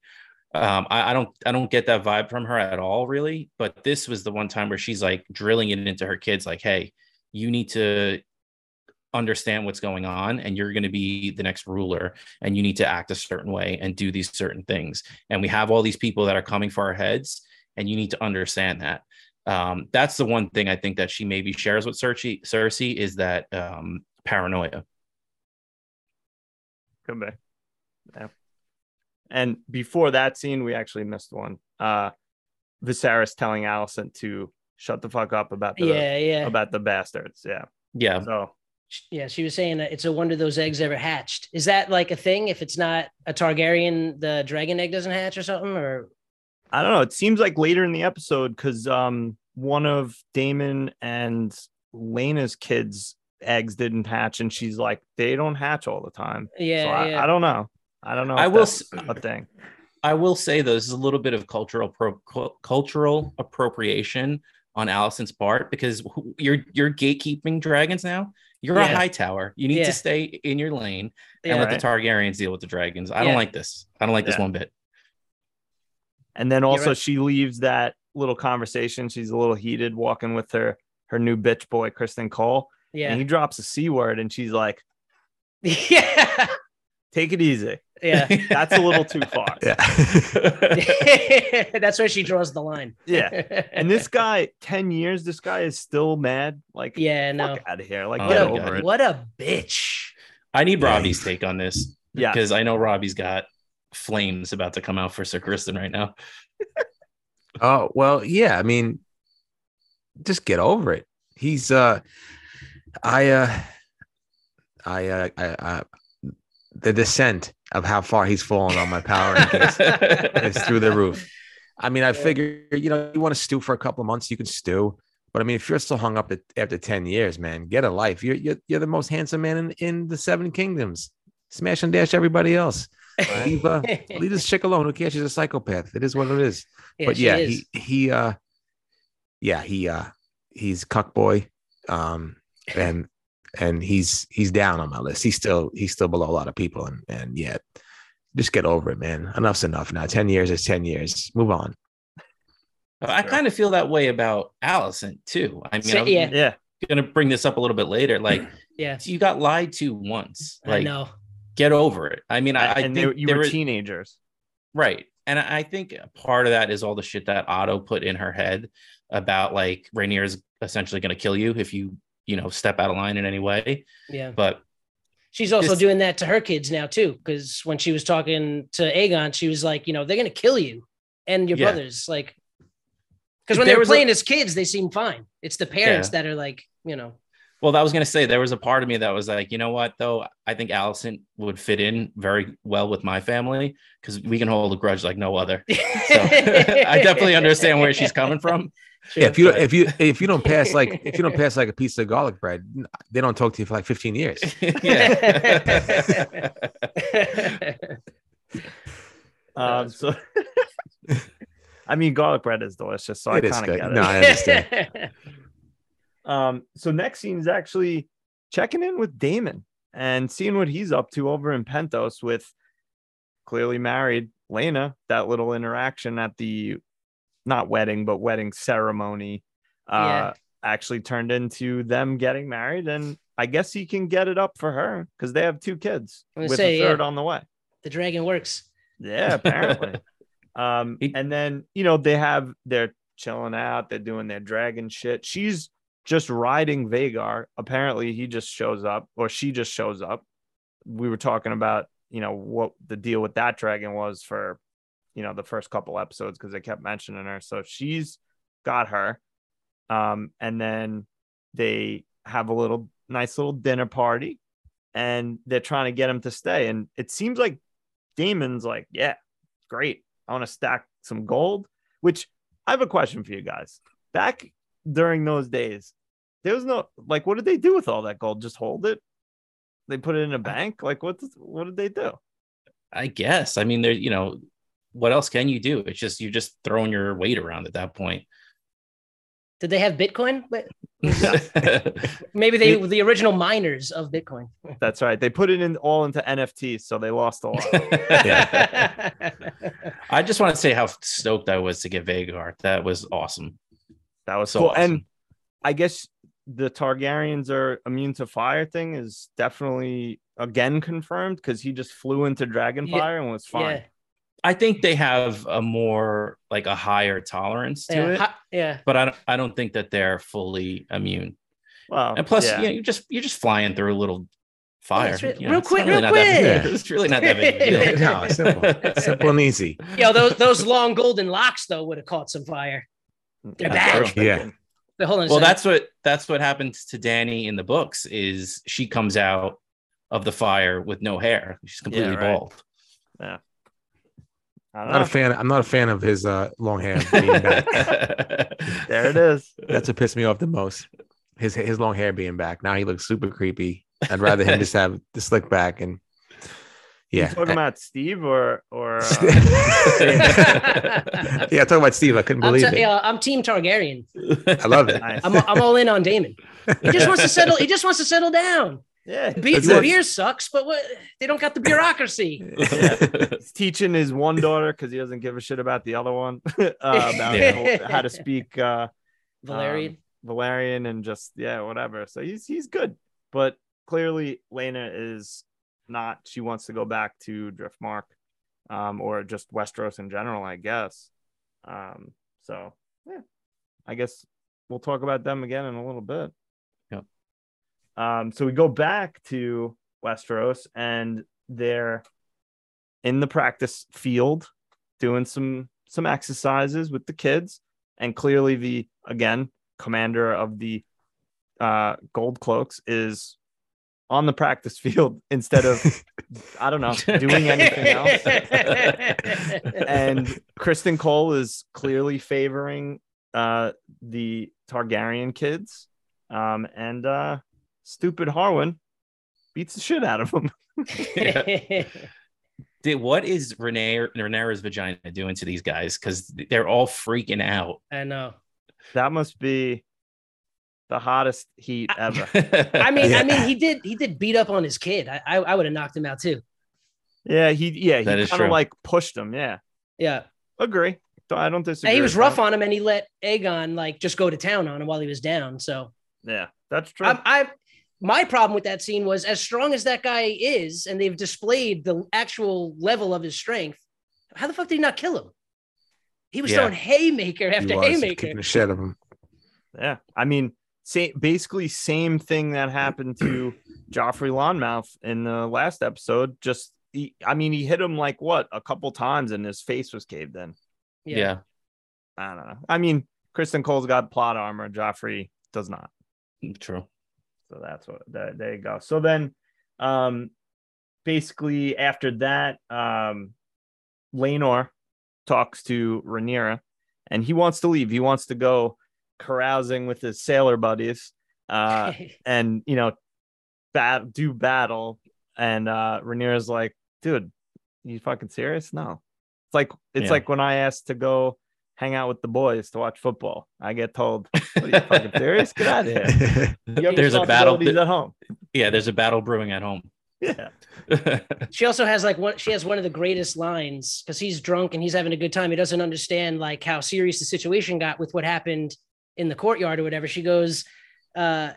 Speaker 4: Um, I, I don't I don't get that vibe from her at all, really. But this was the one time where she's like drilling it into her kids, like, "Hey, you need to understand what's going on, and you're going to be the next ruler, and you need to act a certain way and do these certain things. And we have all these people that are coming for our heads, and you need to understand that." Um, that's the one thing I think that she maybe shares with Cersei. Cersei is that um, paranoia.
Speaker 2: Could be. Yeah. And before that scene, we actually missed one. Uh Viserys telling Alicent to shut the fuck up about the
Speaker 3: yeah, yeah,
Speaker 2: about the bastards. Yeah.
Speaker 4: Yeah,
Speaker 2: So
Speaker 3: yeah. She was saying that it's a wonder those eggs ever hatched. Is that like a thing? If it's not a Targaryen, the dragon egg doesn't hatch or something, or
Speaker 2: I don't know. It seems like later in the episode because um one of Daemon and Laena's kids' eggs didn't hatch, and she's like, they don't hatch all the time.
Speaker 3: yeah,
Speaker 2: so I,
Speaker 3: yeah.
Speaker 2: I don't know. I don't know.
Speaker 4: I will
Speaker 2: that's
Speaker 4: s-
Speaker 2: a thing.
Speaker 4: I will say though, this is a little bit of cultural pro- cultural appropriation on Alicent's part because you're you're gatekeeping dragons now. You're a Hightower. You need
Speaker 3: Yeah.
Speaker 4: to stay in your lane and
Speaker 3: yeah.
Speaker 4: let
Speaker 2: right.
Speaker 4: the Targaryens deal with the dragons. I
Speaker 3: Yeah.
Speaker 4: don't like this. I don't like this one bit.
Speaker 2: And then also
Speaker 3: right.
Speaker 2: she leaves that little conversation. She's a little heated walking with her her new bitch boy, Criston Cole. Yeah. And
Speaker 3: yeah,
Speaker 2: he drops a C word and she's like,
Speaker 3: yeah,
Speaker 2: take it easy.
Speaker 3: yeah.
Speaker 2: That's a little too far.
Speaker 1: Yeah.
Speaker 3: That's where she draws the line.
Speaker 2: Yeah. And this guy, 10 years, this guy is still mad. Like,
Speaker 3: yeah, no.
Speaker 2: fuck out of here. Like,
Speaker 4: Oh,
Speaker 2: get
Speaker 3: What
Speaker 2: over
Speaker 3: a,
Speaker 2: it.
Speaker 3: what a bitch.
Speaker 4: I need Robbie's take on this
Speaker 2: Yeah.
Speaker 4: because I know Robbie's got flames about to come out for Sir Criston right now.
Speaker 1: Oh well, yeah. I mean, just get over it. He's uh, I uh, I uh, I, I the descent of how far he's fallen on my power rankings is through the roof. I mean, I figure you know you want to stew for a couple of months, you can stew. But I mean, if you're still hung up at, after ten years, man, get a life. You're you're, you're the most handsome man in, in the Seven Kingdoms. Smash and dash everybody else. Leave uh, leave this chick alone. Who cares? She's a psychopath. It is what it is but yeah,
Speaker 3: is.
Speaker 1: he he uh yeah, he uh he's cuck boy. Um and and he's he's down on my list. He's still he's still below a lot of people and and yeah, just get over it, man. Enough's enough now. 10 years is 10 years. Move on.
Speaker 4: I
Speaker 2: Sure.
Speaker 4: kind of feel that way about Alicent too. I mean,
Speaker 3: So-
Speaker 4: I'm
Speaker 3: yeah.
Speaker 2: Yeah.
Speaker 4: gonna bring this up a little bit later. Like,
Speaker 3: yeah,
Speaker 4: you got lied to once.
Speaker 3: I
Speaker 4: Like,
Speaker 3: know.
Speaker 4: Get over it. I mean, I, I
Speaker 2: and they,
Speaker 4: think
Speaker 2: you
Speaker 4: there
Speaker 2: were
Speaker 4: was-
Speaker 2: teenagers.
Speaker 4: right, and I I think part of that is all the shit that Otto put in her head about like Rhaenyra is essentially going to kill you if you you know step out of line in any way.
Speaker 3: Yeah.
Speaker 4: But
Speaker 3: She's also
Speaker 4: This-
Speaker 3: doing that to her kids now too, because when she was talking to Aegon, she was like, you know, they're gonna kill you and your
Speaker 4: Yeah.
Speaker 3: brothers, like, because when they were
Speaker 4: was a-
Speaker 3: playing as kids, they seemed fine. It's the parents that are like, you know,
Speaker 4: Well, that was gonna say there was a part of me that was like, you know what, though, I think Alicent would fit in very well with my family because we can hold a grudge like no other. So I definitely understand where she's coming from.
Speaker 1: Yeah, if you don't, if you if you don't pass like if you don't pass like a piece of garlic bread, they don't talk to you for like 15 years.
Speaker 4: yeah.
Speaker 2: Um, so, I mean, garlic bread is delicious, so
Speaker 1: It
Speaker 2: I
Speaker 1: is
Speaker 2: kind of get it.
Speaker 1: No, I understand.
Speaker 2: Um, so next scene is actually checking in with Daemon and seeing what he's up to over in Pentos with clearly married Laena. That little interaction at the not wedding, but wedding ceremony uh
Speaker 3: Yeah.
Speaker 2: actually turned into them getting married. And I guess he can get it up for her because they have two kids
Speaker 3: I was
Speaker 2: with
Speaker 3: say,
Speaker 2: a third
Speaker 3: yeah.
Speaker 2: on the way.
Speaker 3: the dragon works.
Speaker 2: Yeah, apparently. um, and then you know they have they're chilling out, they're doing their dragon shit. She's just riding Vhagar. Apparently, he just shows up, or she just shows up. We were talking about you know what the deal with that dragon was for you know the first couple episodes because they kept mentioning her. So she's got her, um, and then they have a little nice little dinner party, and they're trying to get him to stay. And it seems like Daemon's like, yeah, great. I want to stack some gold, which I have a question for you guys. Back during those days, there was no like, what did they do with all that gold? Just hold it? They put it in a bank? Like, what? What did they do?
Speaker 4: I guess. I mean, there, you know, what else can you do? It's just you're just throwing your weight around at that point.
Speaker 3: Did they have Bitcoin? But maybe they were the original miners of Bitcoin.
Speaker 2: That's right. They put it in all into NFTs, so they lost a lot.
Speaker 4: I just want to say how stoked I was to get Vhagar. That was awesome.
Speaker 2: That was
Speaker 4: So
Speaker 2: cool.
Speaker 4: awesome.
Speaker 2: And I guess the Targaryens are immune to fire thing is definitely again confirmed because he just flew into Dragonfire and was fine.
Speaker 3: yeah,
Speaker 4: I think they have a more like a higher tolerance to
Speaker 3: yeah,
Speaker 4: it,
Speaker 3: ha- yeah.
Speaker 4: but I don't, I don't think that they're fully immune.
Speaker 2: Well,
Speaker 4: And plus,
Speaker 2: yeah.
Speaker 4: you know, you're just you're just flying through a little fire.
Speaker 3: it's re-
Speaker 4: you know,
Speaker 3: real quick,
Speaker 4: really
Speaker 3: real
Speaker 4: not that-
Speaker 1: quick.
Speaker 4: yeah, it's really not that big. of a deal.
Speaker 1: no, simple, simple and easy.
Speaker 3: Yo, those those long golden locks though would have caught some fire. They're
Speaker 2: That's what I was
Speaker 3: back.
Speaker 1: Yeah.
Speaker 2: thinking.
Speaker 3: But hold on, a
Speaker 4: well that's what that's what happens to Dany in the books is she comes out of the fire with no hair she's completely
Speaker 2: Yeah, right.
Speaker 4: bald
Speaker 2: I don't
Speaker 1: I'm not a fan. I'm not a fan of his uh, long hair. Being back.
Speaker 2: There it is.
Speaker 1: That's what pissed me off the most. His his long hair being back. Now he looks super creepy. I'd rather him just have the slick back and
Speaker 2: You
Speaker 1: yeah.
Speaker 2: talking about Steve or or uh,
Speaker 1: yeah, talking about Steve. I couldn't
Speaker 3: I'm,
Speaker 1: believe
Speaker 3: t-
Speaker 1: it.
Speaker 3: yeah, I'm Team Targaryen.
Speaker 1: I love it.
Speaker 2: nice.
Speaker 3: I'm, I'm all in on Daemon. He just wants to settle. He just wants to settle down.
Speaker 2: yeah,
Speaker 3: The beer, the beer sucks, but what? They don't got the bureaucracy.
Speaker 2: he's teaching his one daughter because he doesn't give a shit about the other one uh, about
Speaker 3: Yeah.
Speaker 2: how to speak uh,
Speaker 3: Valyrian.
Speaker 2: Valyrian and just yeah, whatever. So he's he's good, but clearly Laena is not. She wants to go back to Driftmark, um, or just Westeros in general, I guess. Um, so yeah, I guess we'll talk about them again in a little bit.
Speaker 4: Yep.
Speaker 2: Um, so we go back to Westeros and they're in the practice field doing some some exercises with the kids and clearly the again commander of the uh gold cloaks is on the practice field instead of i don't know doing anything else and Criston Cole is clearly favoring uh the targaryen kids um and uh stupid harwin beats the shit out of him
Speaker 4: Dude, what is Renee Rhaenyra's vagina doing to these guys? Because they're all freaking out.
Speaker 3: I know.
Speaker 2: that must be the hottest heat ever
Speaker 3: I mean,
Speaker 1: Yeah.
Speaker 3: I mean, he did. He did beat up on his kid. I, I, I would have knocked him out too.
Speaker 2: yeah he yeah he kind of like pushed him yeah
Speaker 3: Yeah.
Speaker 2: agree i don't disagree
Speaker 3: And he was rough
Speaker 2: that.
Speaker 3: on him, and he let Aegon like just go to town on him while he was down. So
Speaker 2: yeah that's true
Speaker 3: I, I, my problem with that scene was as strong as that guy is, and they've displayed the actual level of his strength. How the fuck did he not kill him? He was
Speaker 4: Yeah.
Speaker 3: throwing haymaker
Speaker 1: He
Speaker 3: after
Speaker 1: was
Speaker 3: haymaker.
Speaker 1: kicking the shit of him.
Speaker 2: Yeah, I mean, same basically same thing that happened to Joffrey Lonmouth in the last episode. Just, he, I mean, he hit him like what a couple times, and his face was caved in.
Speaker 4: yeah.
Speaker 2: I don't know. I mean, Criston Cole's got plot armor. Joffrey does not.
Speaker 4: true.
Speaker 2: So that's what that, there you go. So then um basically after that, um Laenor talks to Rhaenyra and he wants to leave. He wants to go carousing with his sailor buddies uh and you know bat do battle and uh Rhaenyra's like, dude, you fucking serious? No. It's like it's
Speaker 4: Yeah.
Speaker 2: like when I asked to go hang out with the boys to watch football. I get told, what are you fucking serious? Get out of here. You
Speaker 4: There's a battle-
Speaker 2: responsibilities at home.
Speaker 4: Yeah, there's a battle brewing at home.
Speaker 2: Yeah.
Speaker 3: she also has like one she has one of the greatest lines because he's drunk and he's having a good time he doesn't understand like how serious the situation got with what happened in the courtyard or whatever she goes uh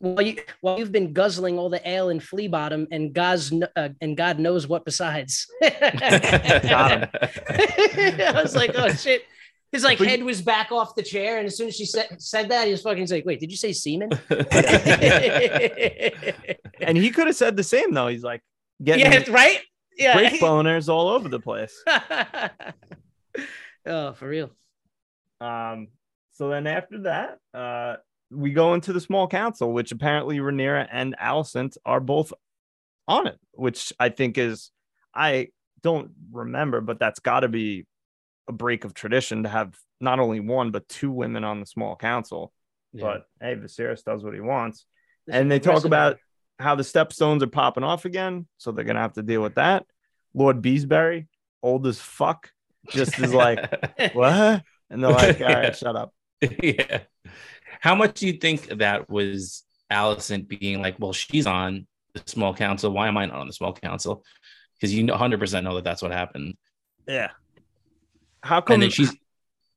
Speaker 3: well you well you've been guzzling all the ale in flea bottom and god's uh, and god knows what besides
Speaker 2: Got
Speaker 3: i was like oh shit his like head was back off the chair and as soon as she said, said that he was fucking like wait did you say semen
Speaker 2: And he could have said the same though. He's like getting
Speaker 3: yeah right yeah
Speaker 2: break boners all over the place.
Speaker 3: oh, for real.
Speaker 2: Um, so then after that, uh, we go into the small council, which apparently Rhaenyra and Alicent are both on it, which I think is I don't remember, but that's got to be a break of tradition to have not only one but two women on the small council. But hey, Viserys does what he wants, and they talk about how the stepstones are popping off again, so they're gonna have to deal with that. Lord Beesbury, old as fuck, just is like what? And they're like, all right, shut up.
Speaker 4: yeah. How much do you think that was Alicent being like, well, she's on the small council. Why am I not on the small council? Because you 100% know that that's what happened.
Speaker 2: Yeah. How come
Speaker 4: And then she's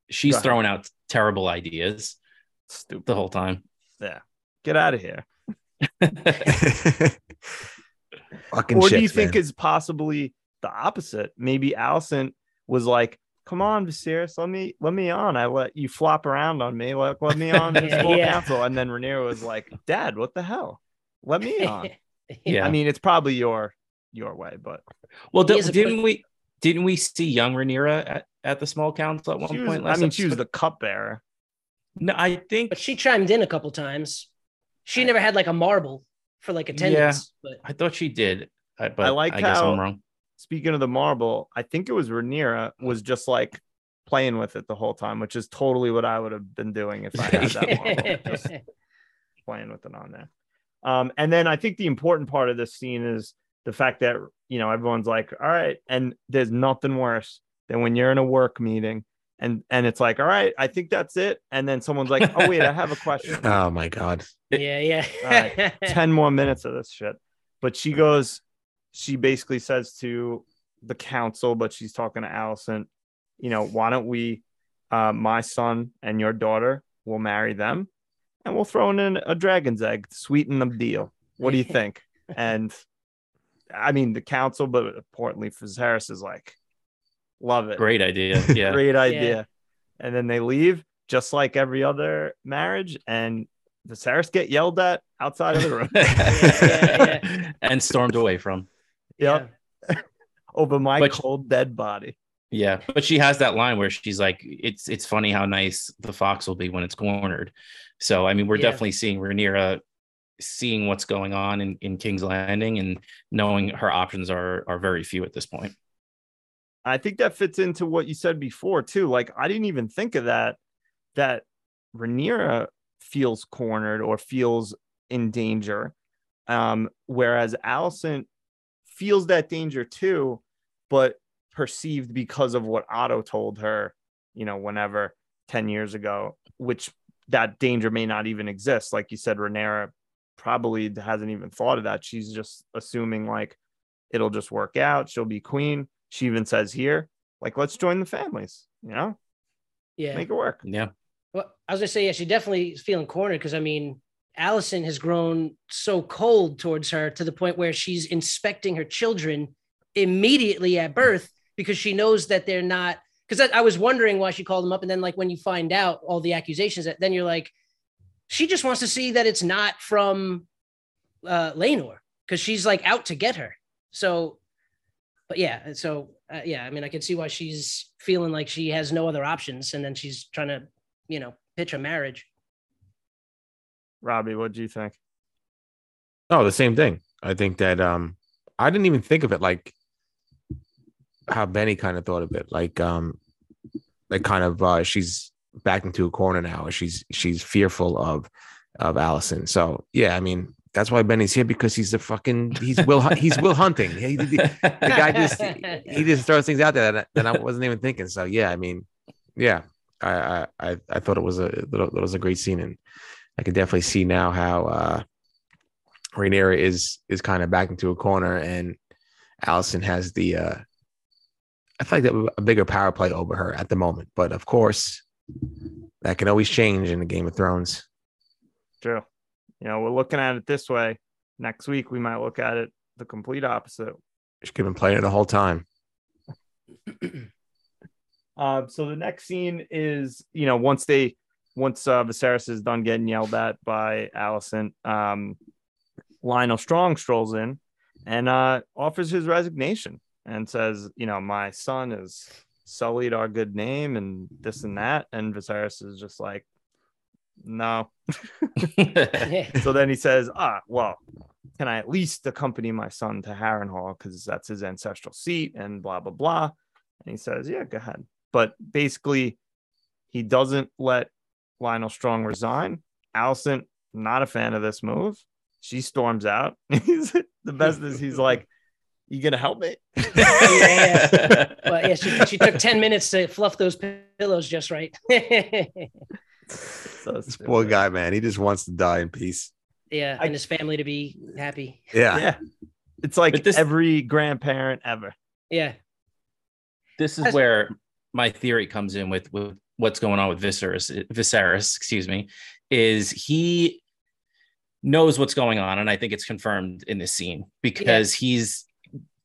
Speaker 4: she's throwing out terrible ideas
Speaker 2: stupid?
Speaker 4: the whole time.
Speaker 2: Yeah. Get out of here.
Speaker 1: Fucking
Speaker 2: or do you
Speaker 1: shits,
Speaker 2: think
Speaker 1: man.
Speaker 2: it's possibly the opposite? Maybe Alicent was like, "Come on, Viserys, let me let me on. I let you flop around on me. Let, let me on this
Speaker 3: Yeah,
Speaker 2: full
Speaker 3: yeah.
Speaker 2: council." And then Rhaenyra was like, "Dad, what the hell? Let me on."
Speaker 4: Yeah.
Speaker 2: I mean, it's probably your your way, but
Speaker 4: well,
Speaker 3: He
Speaker 4: di- didn't we didn't we see young Rhaenyra at, at the small council at one
Speaker 2: was,
Speaker 4: point?
Speaker 2: I
Speaker 4: last
Speaker 2: mean, she was
Speaker 4: episode?
Speaker 2: the cupbearer.
Speaker 4: No, I think
Speaker 3: but she chimed in a couple times. She never had like a marble for like attendance, but
Speaker 4: I thought she did. I, but
Speaker 2: I
Speaker 4: I
Speaker 2: like
Speaker 4: guess
Speaker 2: how-
Speaker 4: I'm wrong.
Speaker 2: Speaking of the marble, I think it was Rhaenyra was just like playing with it the whole time, which is totally what I would have been doing if I had that marble. Just playing with it on there. Um, and then I think the important part of this scene is the fact that you know everyone's like, all right, and there's nothing worse than when you're in a work meeting and and it's like, all right, I think that's it, and then someone's like, oh wait, I have a question.
Speaker 1: Oh my god.
Speaker 3: yeah, yeah.
Speaker 2: All right. 10 more minutes of this shit. But she goes, she basically says to the council, but she's talking to Alicent, you know, why don't we, uh, my son and your daughter will marry them and we'll throw in a dragon's egg to sweeten the deal. What do you think? and I mean, the council, but importantly for Harris is like, love it.
Speaker 4: Great idea. Yeah.
Speaker 2: Great idea. And then they leave just like every other marriage. And Viserys get yelled at outside of the room.
Speaker 3: Yeah, yeah,
Speaker 4: and stormed away from.
Speaker 2: Yep. over my
Speaker 4: But-
Speaker 2: cold dead body.
Speaker 4: Yeah, but she has that line where she's like, "It's it's funny how nice the fox will be when it's cornered." So I mean, we're
Speaker 3: Yeah.
Speaker 4: definitely seeing Rhaenyra seeing what's going on in, in King's Landing and knowing her options are are very few at this point.
Speaker 2: I think that fits into what you said before too. Like I didn't even think of that. That Rhaenyra feels cornered or feels in danger, um, whereas Alicent feels that danger too, but perceived because of what Otto told her. You know, whenever ten years ago, which that danger may not even exist. Like you said, Rhaenyra probably hasn't even thought of that. She's just assuming like it'll just work out. She'll be queen. She even says here, like, let's join the families, you know,
Speaker 3: yeah.
Speaker 2: make it work.
Speaker 4: Yeah,
Speaker 3: Well, I was gonna say, yeah, she definitely is feeling cornered because I mean, Alicent has grown so cold towards her to the point where she's inspecting her children immediately at birth because she knows that they're not. Because I, I was wondering why she called them up, and then like when you find out all the accusations, that then you're like, she just wants to see that it's not from uh, Laenor because she's like out to get her. So, but yeah, so uh, yeah, I mean, I can see why she's feeling like she has no other options, and then she's trying to you know, pitch a marriage.
Speaker 2: Robbie, what do you think?
Speaker 1: Oh, the same thing. I think that um I didn't even think of it like how Benny kind of thought of it. Like um like kind of uh she's back into a corner now. She's she's fearful of of Alicent. So yeah, I mean that's why Benny's here because he's the fucking he's Will he's Will Hunting. He, the, the guy just he just throws things out there that, that I wasn't even thinking. So yeah, I mean, yeah, I I I thought it was a it was a great scene, and I can definitely see now how uh Rhaenyra is is kind of back into a corner, and Alicent has the uh I feel like that a bigger power play over her at the moment. But of course, that can always change in the Game of Thrones.
Speaker 2: True. You know, we're looking at it this way. Next week, we might look at it the complete opposite.
Speaker 1: She could have been playing it the whole time.
Speaker 2: uh, so the next scene is, you know, once they, once uh, Viserys is done getting yelled at by Alicent, um, Lyonel Strong strolls in and uh, offers his resignation and says, you know, my son has sullied our good name and this and that. And Viserys is just like, no. so then he says, ah, well, can I at least accompany my son to Harrenhal because that's his ancestral seat and blah, blah, blah. And he says, yeah, go ahead. But basically, he doesn't let Lyonel Strong resign. Alicent, not a fan of this move. She storms out. he's the best is he's like, you gonna help me?
Speaker 3: yeah, But yeah, she, she took 10 minutes to fluff those pillows just right.
Speaker 1: so this poor guy, man. He just wants to die in peace.
Speaker 3: Yeah, and his family to be happy.
Speaker 1: Yeah.
Speaker 2: Yeah. It's like this, every grandparent ever.
Speaker 3: Yeah.
Speaker 4: This is where my theory comes in with, with what's going on with Viserys, Viserys, excuse me, is he knows what's going on. And I think it's confirmed in this scene because yeah. he's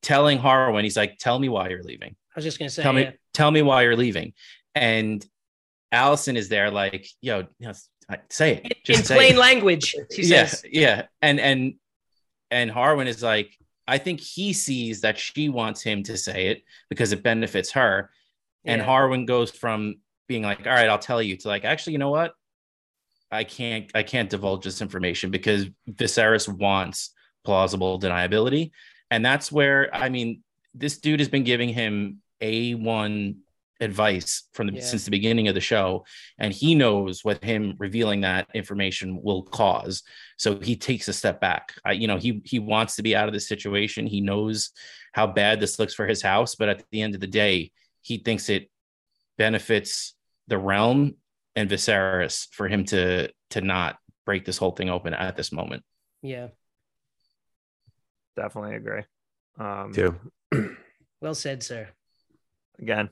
Speaker 4: telling Harwin, he's like, tell me why you're leaving.
Speaker 3: I was just gonna say,
Speaker 4: tell me, tell me why you're leaving. And Alicent is there, like, yo, say it.
Speaker 3: Just in say plain it. language. She
Speaker 4: yeah,
Speaker 3: says.
Speaker 4: yeah. And and and Harwin is like, I think he sees that she wants him to say it because it benefits her. And. Harwin goes from being like, all right, I'll tell you to like, actually, you know what? I can't I can't divulge this information because Viserys wants plausible deniability. And that's where I mean, this dude has been giving him A1 advice from the, yeah. since the beginning of the show and he knows what him revealing that information will cause so he takes a step back I, you know he he wants to be out of this situation he knows how bad this looks for his house but at the end of the day he thinks it benefits the realm and Viserys for him to to not break this whole thing open at this moment
Speaker 3: yeah
Speaker 2: definitely agree
Speaker 1: um too
Speaker 3: well said sir
Speaker 2: again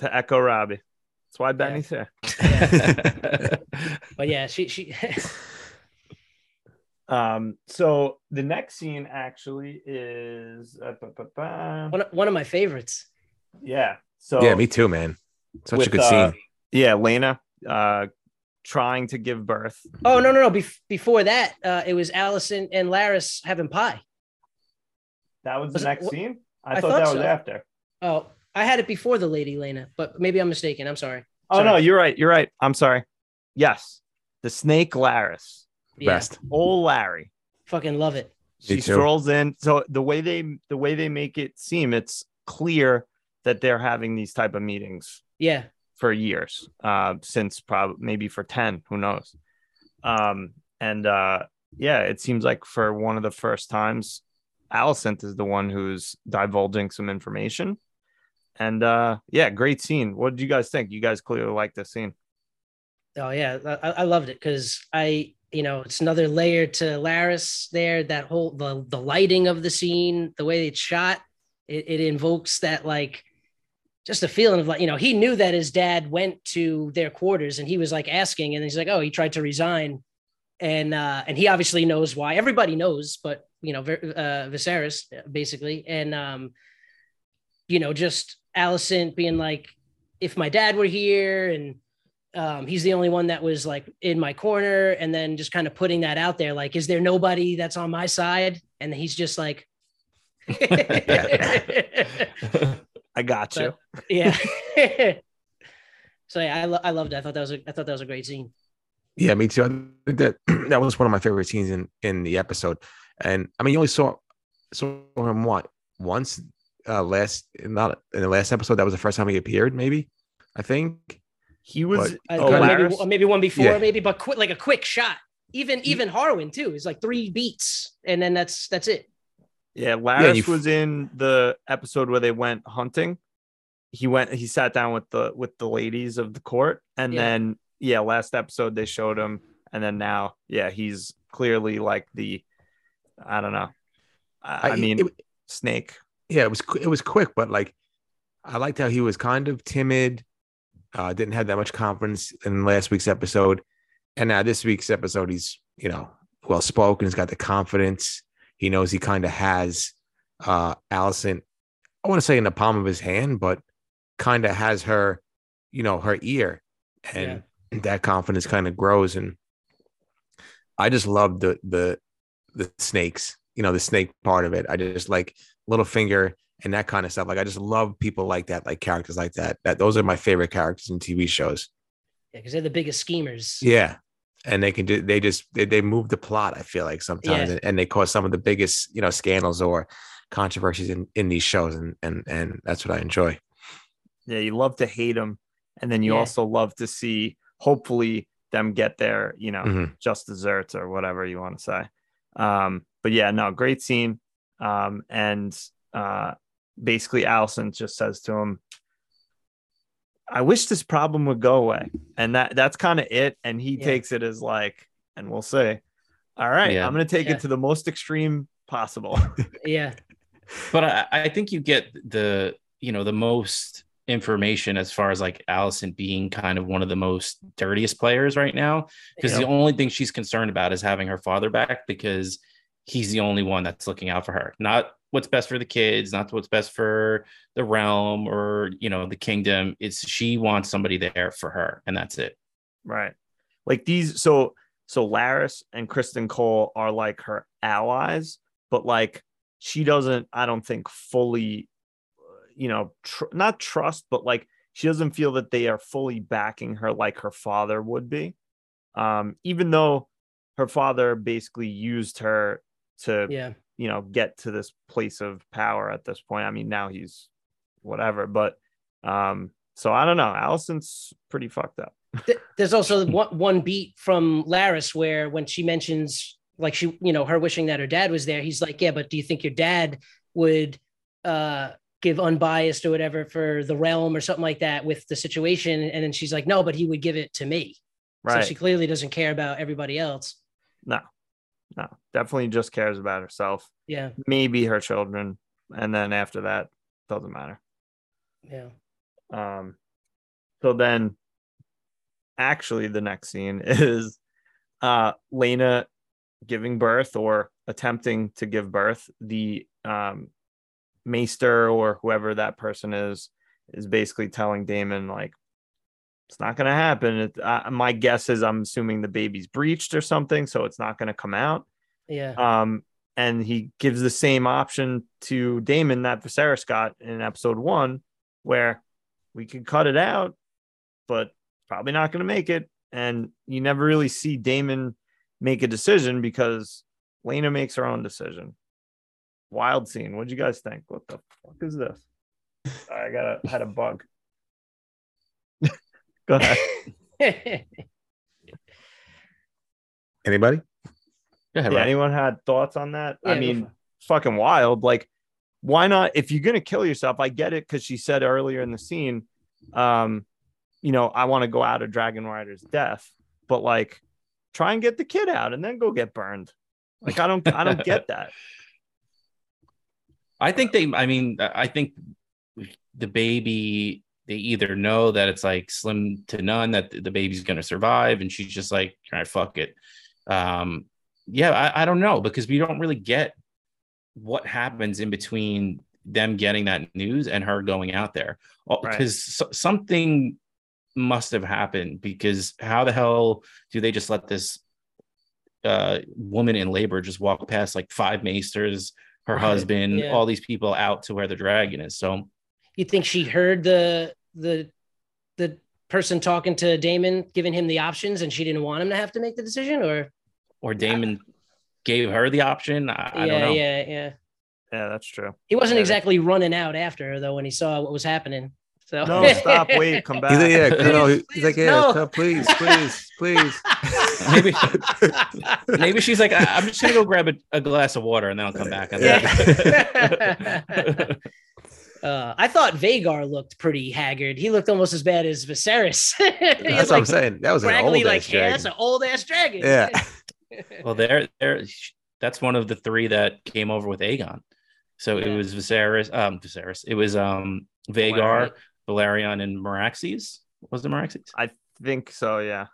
Speaker 2: to echo Robbie. That's why Benny's yeah.
Speaker 3: here. but yeah, she she.
Speaker 2: um. So the next scene actually is uh,
Speaker 3: one, one of my favorites.
Speaker 2: Yeah. So
Speaker 1: yeah, me too, man. Such with, a good scene.
Speaker 2: Yeah, Laena. Uh, trying to give birth.
Speaker 3: Oh no no no! Bef- before that, uh, it was Allison and Larys having pie.
Speaker 2: That was the was next it, scene. I, I thought, thought, that was after.
Speaker 3: Oh, I had it before the Lady Laena, but maybe I'm mistaken. I'm sorry.
Speaker 2: Oh
Speaker 3: sorry.
Speaker 2: no, you're right. You're right. I'm sorry. Yes, the snake Larys.
Speaker 1: yeah. best.
Speaker 2: Old Larry.
Speaker 3: Fucking love it.
Speaker 2: She strolls in. So the way they the way they make it seem, it's clear that they're having these type of meetings.
Speaker 3: Yeah.
Speaker 2: For years, uh, since probably maybe for ten, who knows? Um, and uh, yeah, it seems like for one of the first times, Alicent is the one who's divulging some information and uh, yeah, great scene. What did you guys think? You guys clearly like this scene.
Speaker 3: Oh yeah, I, I loved it because I, you know, it's another layer to Larys there. That whole the the lighting of the scene, the way it's shot, it, it invokes that like just a feeling of like you know he knew that his dad went to their quarters and he was like asking and he's like oh he tried to resign. And uh and he obviously knows why. Everybody knows but you know uh Viserys basically. And um you know just Alicent being like, if my dad were here and um, he's the only one that was like in my corner, and then just kind of putting that out there, like, is there nobody that's on my side? And he's just like,
Speaker 2: I got you.
Speaker 3: Yeah. so yeah, I, lo- I loved it. I thought that was a, I thought that was a great scene.
Speaker 1: Yeah, me too. I think that that was one of my favorite scenes in in the episode. And I mean, you only saw saw him what once uh last not in the last episode. That was the first time he appeared. Maybe I think
Speaker 2: He was
Speaker 3: I-
Speaker 2: oh,
Speaker 3: maybe, maybe one before,
Speaker 1: Yeah.
Speaker 3: maybe, but quick, like a quick shot. Even even Harwin too is like three beats, and then that's that's it.
Speaker 2: Yeah, Larys
Speaker 1: you f-
Speaker 2: was in the episode where they went hunting. He went he sat down with the with the ladies of the court and
Speaker 3: Yeah.
Speaker 2: then yeah, last episode they showed him and then now yeah, he's clearly like the I don't know. I, I mean
Speaker 1: it-
Speaker 2: snake.
Speaker 1: yeah, it was it was quick, but like I liked how he was kind of timid, uh, didn't have that much confidence in last week's episode, and now this week's episode, he's you know well spoken, he's got the confidence, he knows he kind of has uh Alicent, I want to say in the palm of his hand, but kind of has her, you know, her ear, and that confidence kind of grows, and I just love the the the snakes, you know, the snake part of it. I just like Littlefinger and that kind of stuff. Like I just love people like that, like characters like that. That those are my favorite characters in TV shows.
Speaker 3: Yeah, because they're the biggest schemers.
Speaker 1: Yeah. And they can do they just they, they move the plot, I feel like sometimes
Speaker 3: Yeah.
Speaker 1: and, and they cause some of the biggest, you know, scandals or controversies in, in these shows. And and and that's what I enjoy.
Speaker 2: Yeah, you love to hate them and then you
Speaker 3: Yeah.
Speaker 2: also love to see hopefully them get their, you know,
Speaker 1: Mhm.
Speaker 2: just desserts or whatever you want to say. Um, but yeah, no, great scene. Um, and uh, basically, Alicent just says to him, "I wish this problem would go away," and that that's kind of it. And he
Speaker 3: Yeah.
Speaker 2: takes it as like, and we'll say, "All right,
Speaker 4: Yeah.
Speaker 2: I'm going to take
Speaker 3: Yeah.
Speaker 2: it to the most extreme possible."
Speaker 3: Yeah,
Speaker 4: but I, I think you get the you know the most information as far as like Alicent being kind of one of the most dirtiest players right now because the only thing she's concerned about is having her father back because he's the only one that's looking out for her not what's best for the kids not what's best for the realm or you know the kingdom it's she wants somebody there for her and that's it
Speaker 2: Right. Like these so so Larys and Criston Cole are like her allies, but like she doesn't I don't think fully you know tr- not trust but like she doesn't feel that they are fully backing her like her father would be. Um even though her father basically used her to
Speaker 3: yeah,
Speaker 2: you know get to this place of power at this point. I mean now he's whatever, but um so I don't know. Alicent's pretty fucked up.
Speaker 3: There's also one, one beat from Larys where when she mentions like she, you know, her wishing that her dad was there, he's like, yeah, but do you think your dad would uh give unbiased or whatever for the realm or something like that with the situation? And then she's like, no, but he would give it to me.
Speaker 2: Right.
Speaker 3: So she clearly doesn't care about everybody else.
Speaker 2: No, no, definitely just cares about herself,
Speaker 3: Yeah,
Speaker 2: maybe her children, and then after that, doesn't matter.
Speaker 3: yeah,
Speaker 2: Um, so then, actually, the next scene is uh Laena giving birth or attempting to give birth. The um maester or whoever that person is is basically telling Daemon like it's not going to happen. It, uh, my guess is I'm assuming the baby's breached or something, so it's not going to come out.
Speaker 3: yeah,
Speaker 2: Um, and he gives the same option to Daemon that Viserys got in episode one, where we could cut it out, but probably not going to make it. And you never really see Daemon make a decision because Laena makes her own decision. Wild scene. What'd you guys think? What the fuck is this? I got a had a bug. Go ahead.
Speaker 1: Anybody?
Speaker 4: Go ahead,
Speaker 2: Yeah,
Speaker 4: Rob.
Speaker 2: anyone had thoughts on that?
Speaker 3: Yeah,
Speaker 2: I mean, fucking wild. Like, why not? If you're gonna kill yourself, I get it because she said earlier in the scene, um, you know, I want to go out of Dragon Rider's death, but like, try and get the kid out and then go get burned. Like, I don't, I don't get that.
Speaker 4: I think they, I mean, I think the baby, they either know that it's like slim to none that the baby's going to survive, and she's just like, all right, fuck it. Um, yeah, I, I don't know because we don't really get what happens in between them getting that news and her going out there
Speaker 2: Right.
Speaker 4: because something must have happened because how the hell do they just let this uh woman in labor just walk past like five maesters her
Speaker 3: Right,
Speaker 4: husband
Speaker 3: yeah.
Speaker 4: all these people out to where the dragon is so
Speaker 3: you think she heard the the the person talking to Daemon, giving him the options, and she didn't want him to have to make the decision, or
Speaker 4: or Daemon gave her the option. I, I
Speaker 3: yeah,
Speaker 4: don't know.
Speaker 3: yeah, yeah.
Speaker 2: Yeah, that's true.
Speaker 3: He wasn't
Speaker 2: Yeah,
Speaker 3: exactly running out after her though when he saw what was happening. So
Speaker 2: No, stop, wait, come
Speaker 1: He's
Speaker 2: back.
Speaker 1: like, yeah,
Speaker 4: Please,
Speaker 1: no, he- he's like, yeah,
Speaker 3: no.
Speaker 1: no, please, please, please.
Speaker 4: Maybe maybe she's like, I, am just gonna go grab a, a glass of water and then I'll come back. And
Speaker 3: Yeah. Uh, I thought Vhagar looked pretty haggard. He looked almost as bad as Viserys. He had,
Speaker 1: That's what I'm saying. That was an old
Speaker 3: like
Speaker 1: ass
Speaker 3: hair.
Speaker 1: dragon.
Speaker 3: That's an old ass dragon.
Speaker 1: Yeah.
Speaker 4: well, there, there. That's one of the three that came over with Aegon. So it was Viserys. Um, Viserys. It was um Vhagar, Valerian, and Meraxes. Was it Meraxes?
Speaker 2: I think so. Yeah.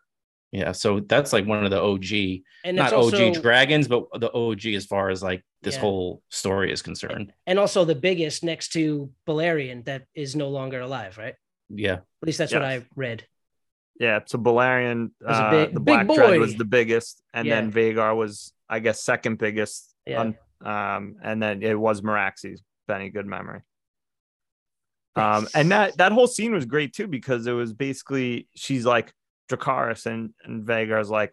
Speaker 4: Yeah. So that's like one of the OG,
Speaker 3: and
Speaker 4: not
Speaker 3: also,
Speaker 4: OG dragons, but the OG as far as like this
Speaker 3: Yeah.
Speaker 4: whole story is concerned.
Speaker 3: and also the biggest next to Balerion that is no longer alive, right?
Speaker 4: Yeah.
Speaker 3: At least that's what I read.
Speaker 2: Yeah. So Balerion,
Speaker 3: Was
Speaker 2: uh,
Speaker 3: big-
Speaker 2: the
Speaker 3: big
Speaker 2: Black Dread was the biggest, and then Vhagar was, I guess, second biggest.
Speaker 3: Yeah.
Speaker 2: un- um, and then it was Meraxes. Benny, good memory. Um, and that that whole scene was great too because it was basically she's like Dracarys and and Vhagar's like,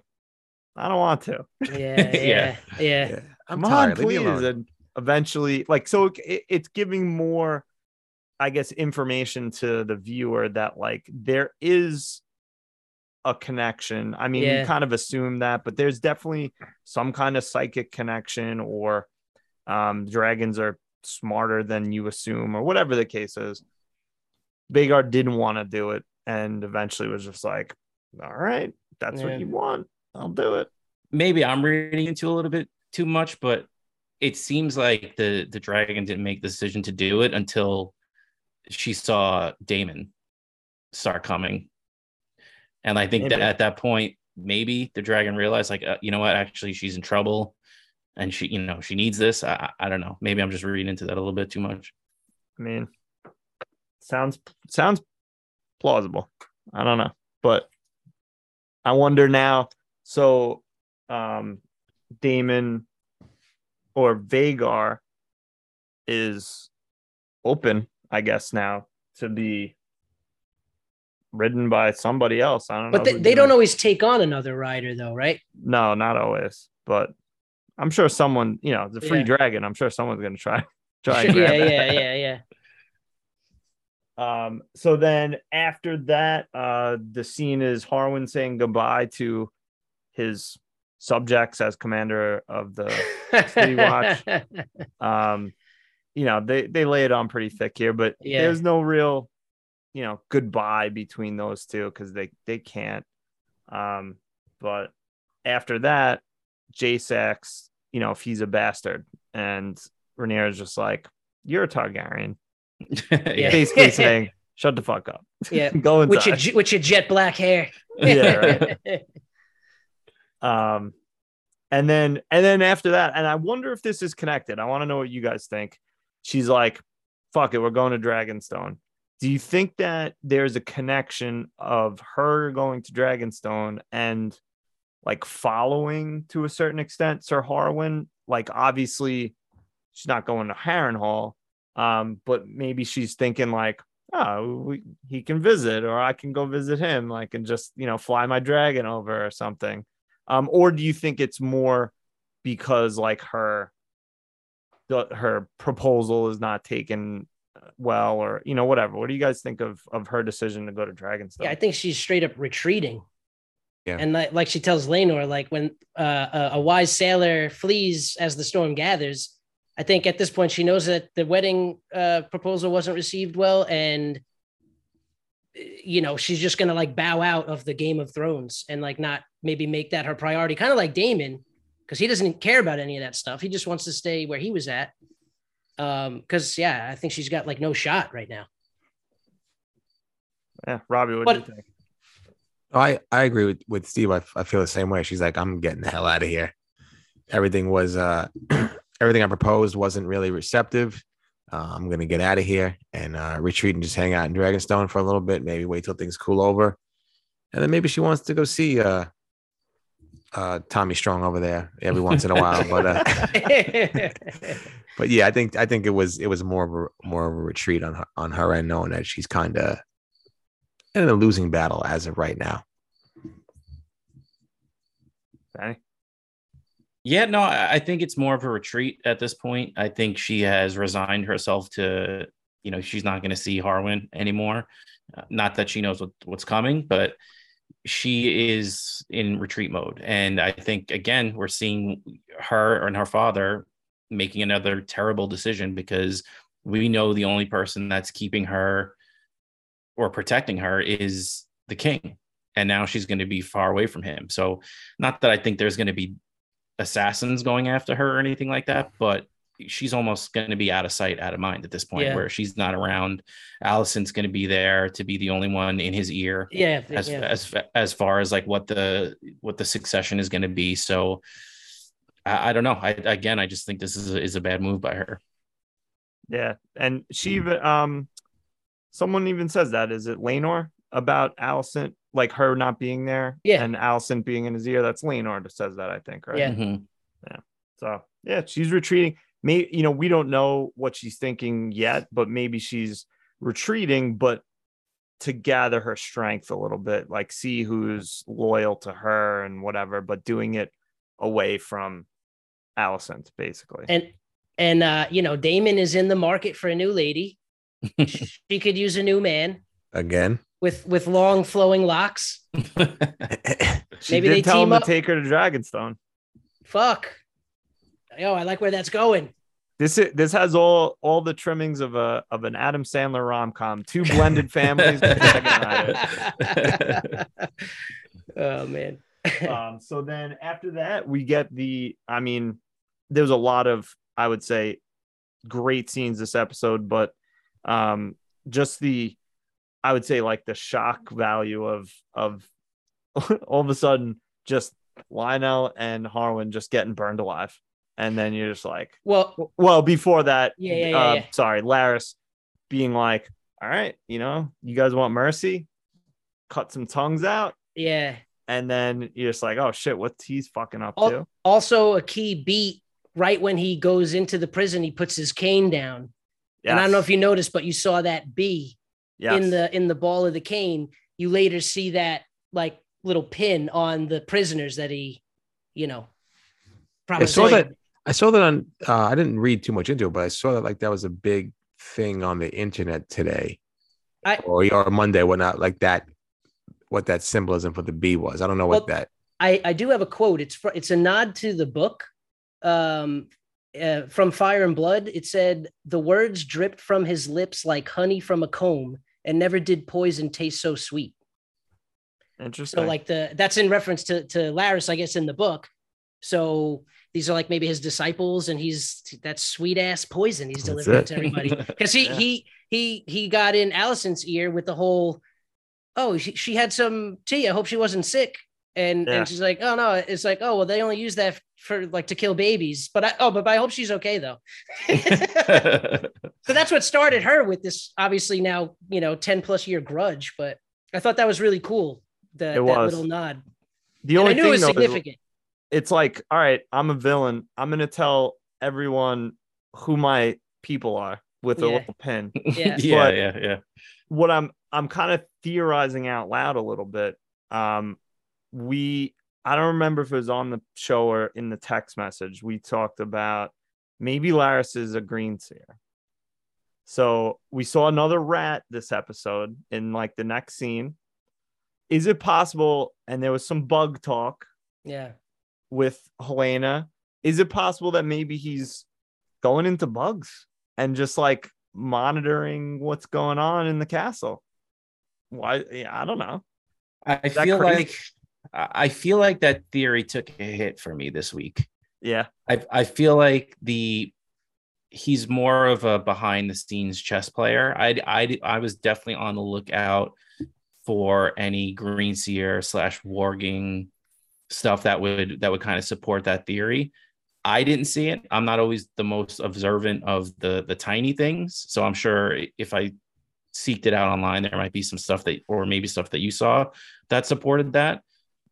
Speaker 2: I don't want to.
Speaker 3: Yeah, yeah, yeah.
Speaker 1: Yeah. I'm
Speaker 2: Come
Speaker 1: tired.
Speaker 2: on, please. And eventually, like, so it, it's giving more, I guess, information to the viewer that like there is a connection. I mean,
Speaker 3: Yeah.
Speaker 2: we kind of assume that, but there's definitely some kind of psychic connection, or um, dragons are smarter than you assume, or whatever the case is. Vhagar didn't want to do it, and eventually was just like, "All right, that's
Speaker 3: Yeah.
Speaker 2: what you want. I'll do it."
Speaker 4: maybe I'm reading into a little bit too much, but it seems like the the dragon didn't make the decision to do it until she saw Daemon start coming, and I think that at that point, maybe the dragon realized, like, uh, you know what, actually, she's in trouble, and she, you know, she needs this. I, I I don't know. Maybe I'm just reading into that a little bit too much.
Speaker 2: I mean, sounds sounds plausible. I don't know, but I wonder now. So, um, Daemon or Vhagar is open, I guess now to be ridden by somebody else. I don't know.
Speaker 3: But they, they don't always take on another rider, though, right?
Speaker 2: No, not always, but I'm sure someone. You know, the free
Speaker 3: Yeah.
Speaker 2: dragon. I'm sure someone's gonna try. Try.
Speaker 3: yeah,
Speaker 2: and it.
Speaker 3: yeah, yeah, yeah.
Speaker 2: Um, so then after that, uh, the scene is Harwin saying goodbye to his subjects as commander of the City Watch. um, you know, they they lay it on pretty thick here, but
Speaker 3: Yeah.
Speaker 2: there's no real, you know, goodbye between those two because they they can't. Um, but after that, Jacex, you know, if he's a bastard, and Rhaenyra is just like, "You're a Targaryen,"
Speaker 3: Yeah.
Speaker 2: basically saying, "Shut the fuck up,
Speaker 3: yeah.
Speaker 2: go inside."
Speaker 3: With your with your jet black hair.
Speaker 2: Yeah, um and then and then after that and i wonder if this is connected. I want to know what you guys think. She's like fuck it we're going to dragonstone. Do you think that there's a connection of her going to dragonstone and like following to a certain extent sir harwin? Like obviously she's not going to harrenhal um but maybe she's thinking like oh we, he can visit or i can go visit him like and just you know fly my dragon over or something um or do you think it's more because like her the, her proposal is not taken well or you know whatever what do you guys think of of her decision to go to dragon's
Speaker 3: Yeah, I think she's straight up retreating.
Speaker 1: Yeah.
Speaker 3: And like, like she tells Laenor, like when uh, a, a wise sailor flees as the storm gathers, I think at this point she knows that the wedding uh, proposal wasn't received well, and you know she's just gonna like bow out of the Game of Thrones and like not maybe make that her priority, kind of like Daemon, because he doesn't care about any of that stuff. He just wants to stay where he was at. Um, because yeah, I think she's got like no shot right now.
Speaker 2: yeah robbie what do you think
Speaker 1: Oh, I, I agree with, with Steve. I, I feel the same way. She's like, I'm getting the hell out of here. Everything was, uh, everything I proposed wasn't really receptive. Uh, I'm going to get out of here and uh, retreat and just hang out in Dragonstone for a little bit. Maybe wait till things cool over. And then maybe she wants to go see uh, uh, Tommy Strong over there every once in a while. But, uh, but yeah, I think, I think it was, it was more of a, more of a retreat on her, on her end, knowing that she's kind of in a losing battle as of right now.
Speaker 2: Danny?
Speaker 4: Yeah, no, I think it's more of a retreat at this point. I think she has resigned herself to, you know, she's not going to see Harwin anymore. Uh, Not that she knows what, what's coming, but she is in retreat mode. And I think, again, we're seeing her and her father making another terrible decision because we know the only person that's keeping her or protecting her is the king. And now she's going to be far away from him. So, not that I think there's going to be assassins going after her or anything like that, but she's almost going to be out of sight, out of mind at this point,
Speaker 3: Yeah.
Speaker 4: where she's not around. Alicent's going to be there to be the only one in his ear
Speaker 3: Yeah, th-
Speaker 4: as
Speaker 3: yeah.
Speaker 4: as as far as like what the what the succession is going to be. So I, I don't know. I again, I just think this is a, is a bad move by her.
Speaker 2: Yeah, and she even um, someone even says that is it Laenor about Alicent, like her not being there,
Speaker 3: Yeah.
Speaker 2: and Alicent being in his ear. That's Laenor that says that, I think, right?
Speaker 3: Yeah.
Speaker 4: Mhm.
Speaker 2: So yeah, she's retreating. May you know we don't know what she's thinking yet, but maybe she's retreating, but to gather her strength a little bit, like see who's loyal to her and whatever, but doing it away from Alicent, basically.
Speaker 3: and and uh, you know, Daemon is in the market for a new lady. she could use a new man
Speaker 1: Again.
Speaker 3: With with long flowing locks. maybe they
Speaker 2: tell
Speaker 3: team
Speaker 2: him
Speaker 3: up.
Speaker 2: to take her to Dragonstone.
Speaker 3: Fuck. Yo, I like where that's going.
Speaker 2: This is, this has all all the trimmings of a of an Adam Sandler rom com. Two blended families.
Speaker 3: oh man.
Speaker 2: um, so then after that, we get the. I mean, there's a lot of I would say great scenes this episode, but um, just the I would say like the shock value of of all of a sudden just Lyonel and Harwin just getting burned alive, and then you're just like,
Speaker 3: well,
Speaker 2: well, before that,
Speaker 3: Yeah, yeah,
Speaker 2: uh,
Speaker 3: yeah.
Speaker 2: sorry, Larys being like, all right, you know, you guys want mercy, cut some tongues out,
Speaker 3: yeah.
Speaker 2: and then you're just like, oh shit, what's he's fucking up
Speaker 3: Al-
Speaker 2: to?
Speaker 3: Also, a key beat right when he goes into the prison, he puts his cane down. And I don't know if you noticed, but you saw that B
Speaker 2: yes.
Speaker 3: in the in the ball of the cane. You later see that like little pin on the prisoners that he, you know, probably
Speaker 1: I saw that. I saw that on. Uh, I didn't read too much into it, but I saw that like that was a big thing on the internet today,
Speaker 3: I-
Speaker 1: or or Monday, whatnot, like that. What that symbolism for the bee was. I don't know what that.
Speaker 3: I, I do have a quote. It's fr- it's a nod to the book um, uh, from Fire and Blood. It said, "The words dripped from his lips like honey from a comb, and never did poison taste so sweet."
Speaker 2: Interesting.
Speaker 3: So, like the that's in reference to to Larys, I guess, in the book. So these are like maybe his disciples, and he's that sweet ass poison he's delivering to everybody because he
Speaker 2: Yeah.
Speaker 3: he he he got in Alicent's ear with the whole, oh, she, she had some tea. I hope she wasn't sick. And
Speaker 2: Yeah.
Speaker 3: and she's like, oh no, it's like, oh well, they only use that for like to kill babies. But I oh, but I hope she's okay though. so that's what started her with this obviously now you know 10 plus year grudge. But I thought that was really cool. The,
Speaker 2: It
Speaker 3: that little nod.
Speaker 2: the
Speaker 3: And
Speaker 2: only
Speaker 3: I knew
Speaker 2: thing
Speaker 3: it was
Speaker 2: though, is
Speaker 3: significant.
Speaker 2: it's like, all right, I'm a villain. I'm gonna tell everyone who my people are with a little pen.
Speaker 3: Yeah.
Speaker 4: yeah,
Speaker 2: But-
Speaker 4: yeah, yeah.
Speaker 2: what I'm I'm kind of theorizing out loud a little bit. Um, we I don't remember if it was on the show or in the text message. We talked about maybe Larys is a green seer. So we saw another rat this episode in like the next scene. Is it possible? And there was some bug talk
Speaker 3: Yeah.
Speaker 2: with Helaena. Is it possible that maybe he's going into bugs and just like monitoring what's going on in the castle? Why? Yeah, I don't know.
Speaker 4: I I feel
Speaker 2: crazy?
Speaker 4: like I feel like that theory took a hit for me this week.
Speaker 2: Yeah,
Speaker 4: I I feel like the he's more of a behind the scenes chess player. I I I was definitely on the lookout for any green seer slash warging stuff that would that would kind of support that theory. I didn't see it. I'm not always the most observant of the the tiny things, so I'm sure if I seeked it out online, there might be some stuff that, or maybe stuff that you saw that supported that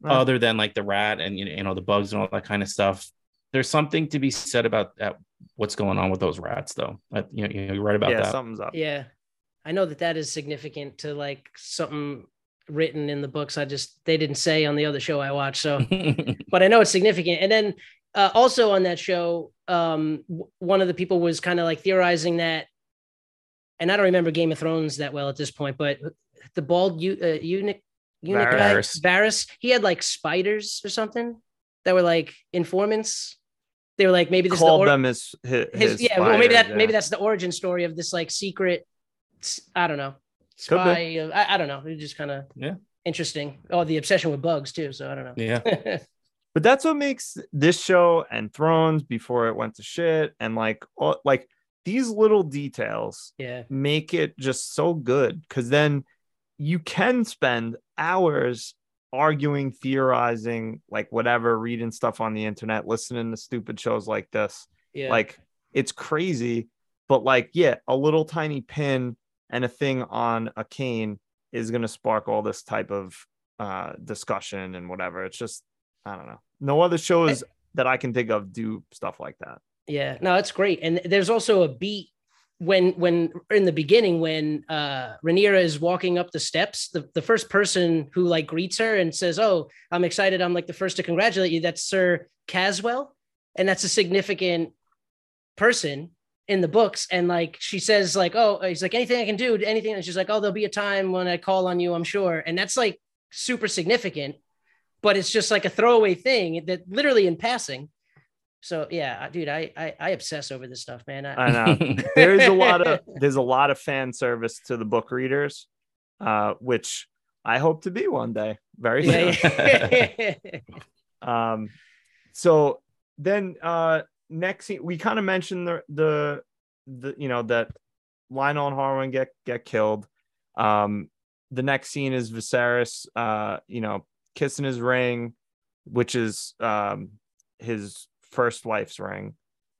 Speaker 2: No.
Speaker 4: other than like the rat and you know, you know the bugs and all that kind of stuff. There's something to be said about that. What's going on with those rats, though? Uh, you know, you know, you're right about
Speaker 2: yeah,
Speaker 4: that.
Speaker 2: something's up.
Speaker 3: Yeah. I know that that is significant to like something written in the books. I just, they didn't say on the other show I watched. So, but I know it's significant. And then uh, also on that show, um, w- one of the people was kind of like theorizing that, and I don't remember Game of Thrones that well at this point, but the bald u- uh, eunuch, eunuch guy,
Speaker 4: Varys.
Speaker 3: Varys, he had like spiders or something that were like informants. They were like maybe this is the or-
Speaker 2: them his, his,
Speaker 3: his, yeah, well maybe that
Speaker 2: spiders,
Speaker 3: maybe that's the origin story of this like secret. I don't know. Spy. uh, I, I don't know. It's just kind of
Speaker 4: Yeah.
Speaker 3: interesting. Oh, the obsession with bugs too. So I don't know.
Speaker 4: Yeah.
Speaker 2: But that's what makes this show and Thrones before it went to shit and like all, like these little details
Speaker 3: yeah.
Speaker 2: make it just so good because then you can spend hours arguing, theorizing, like whatever, reading stuff on the internet, listening to stupid shows like this.
Speaker 3: Yeah.
Speaker 2: Like it's crazy, but like, yeah, a little tiny pin and a thing on a cane is going to spark all this type of uh discussion and whatever. It's just, I don't know. No other shows that I can think of do stuff like that.
Speaker 3: Yeah, no, it's great. And there's also a beat when when in the beginning when uh Rhaenyra is walking up the steps, the, the first person who like greets her and says, Oh, I'm excited. I'm like the first to congratulate you. That's Sir Caswell. And that's a significant person in the books. And like she says, like, oh, he's like, anything I can do, anything. And she's like, Oh, there'll be a time when I call on you, I'm sure. And that's like super significant, but it's just like a throwaway thing that literally in passing. So yeah, dude, I I, I obsess over this stuff, man. I,
Speaker 2: I know. there's a lot of there's a lot of fan service to the book readers, uh, which I hope to be one day. Very soon. Um, so then uh next scene, we kind of mentioned the the the you know that Lyonel and Harwin get get killed. Um, the next scene is Viserys, uh, you know, kissing his ring, which is um his first wife's ring,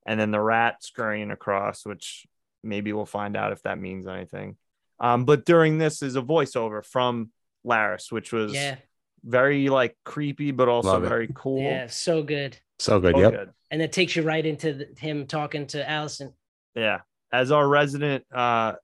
Speaker 2: and then the rat scurrying across, which maybe we'll find out if that means anything. Um, but during this is a voiceover from Larys, which was
Speaker 3: yeah,
Speaker 2: very like creepy, but also very cool.
Speaker 3: yeah, so good.
Speaker 1: So good.
Speaker 2: So
Speaker 1: yep.
Speaker 2: good.
Speaker 3: And it takes you right into the, him talking to Alicent.
Speaker 2: Yeah. As our resident uh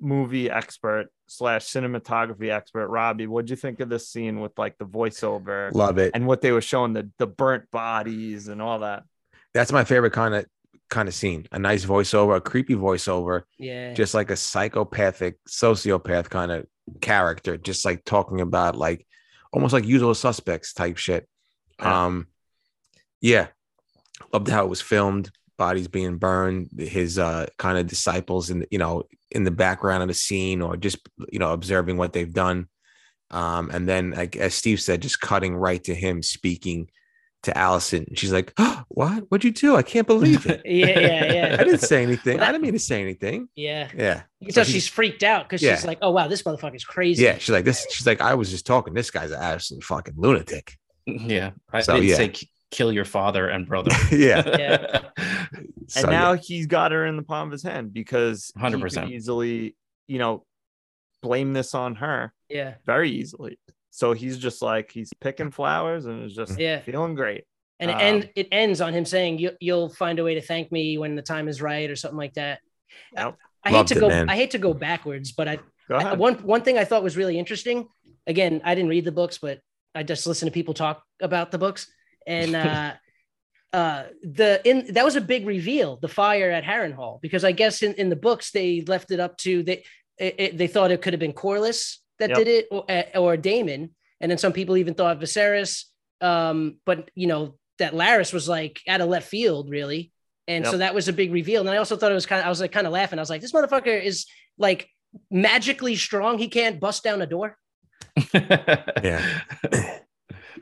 Speaker 2: movie expert slash cinematography expert, Robbie, what'd you think of this scene with like the voiceover
Speaker 1: Love it.
Speaker 2: and what they were showing the the burnt bodies and all that?
Speaker 1: That's my favorite kind of kind of scene. A nice voiceover, a creepy voiceover,
Speaker 3: Yeah,
Speaker 1: just like a psychopathic sociopath kind of character, just like talking about like almost like usual suspects type shit.
Speaker 2: Yeah.
Speaker 1: Um yeah. Loved how it was filmed, bodies being burned, his uh kind of disciples in you know in the background of the scene or just you know observing what they've done. Um and then like as Steve said, just cutting right to him speaking to Alicent. She's like, oh, "What? What'd you do? I can't believe it.
Speaker 3: yeah, yeah, yeah.
Speaker 1: I didn't say anything.
Speaker 3: Well,
Speaker 1: I didn't mean to say anything."
Speaker 3: yeah.
Speaker 1: Yeah.
Speaker 3: You can
Speaker 1: So
Speaker 3: tell
Speaker 1: she's-
Speaker 3: she's freaked out because
Speaker 1: Yeah.
Speaker 3: she's like, "Oh wow, this motherfucker's crazy."
Speaker 1: Yeah, she's like this. She's like, I was just talking. This guy's an absolute fucking lunatic.
Speaker 4: yeah. I
Speaker 1: So,
Speaker 4: didn't
Speaker 1: yeah.
Speaker 4: say k- kill your father and brother.
Speaker 1: yeah.
Speaker 3: Yeah.
Speaker 1: So,
Speaker 2: and now
Speaker 1: yeah.
Speaker 2: he's got her in the palm of his hand because he could
Speaker 4: 100%.
Speaker 2: easily, you know, blame this on her
Speaker 3: yeah,
Speaker 2: very easily. So he's just like he's picking flowers and is just
Speaker 3: Yeah.
Speaker 2: feeling great.
Speaker 3: and it
Speaker 2: Um,
Speaker 3: end it ends on him saying, you, "You'll find a way to thank me when the time is right," or something like that.
Speaker 2: Yep.
Speaker 3: I
Speaker 1: Loved
Speaker 3: hate to
Speaker 1: it,
Speaker 3: go.
Speaker 1: man.
Speaker 3: I hate to go backwards, but I
Speaker 2: Go
Speaker 3: I- one one thing I thought was really interesting. Again, I didn't read the books, but I just listened to people talk about the books, and uh, uh, the in that was a big reveal. The fire at Harrenhal, because I guess in, in the books they left it up to they it, it- they thought it could have been Corlys that
Speaker 2: Yep.
Speaker 3: did it or, uh, or Daemon, and then some people even thought Viserys. Um, but you know that Larys was like out of left field, really. And so that was a big reveal. And I also thought it was kind of, I was like kind of laughing. I was like, this motherfucker is like magically strong. He can't bust down a door.
Speaker 1: Yeah.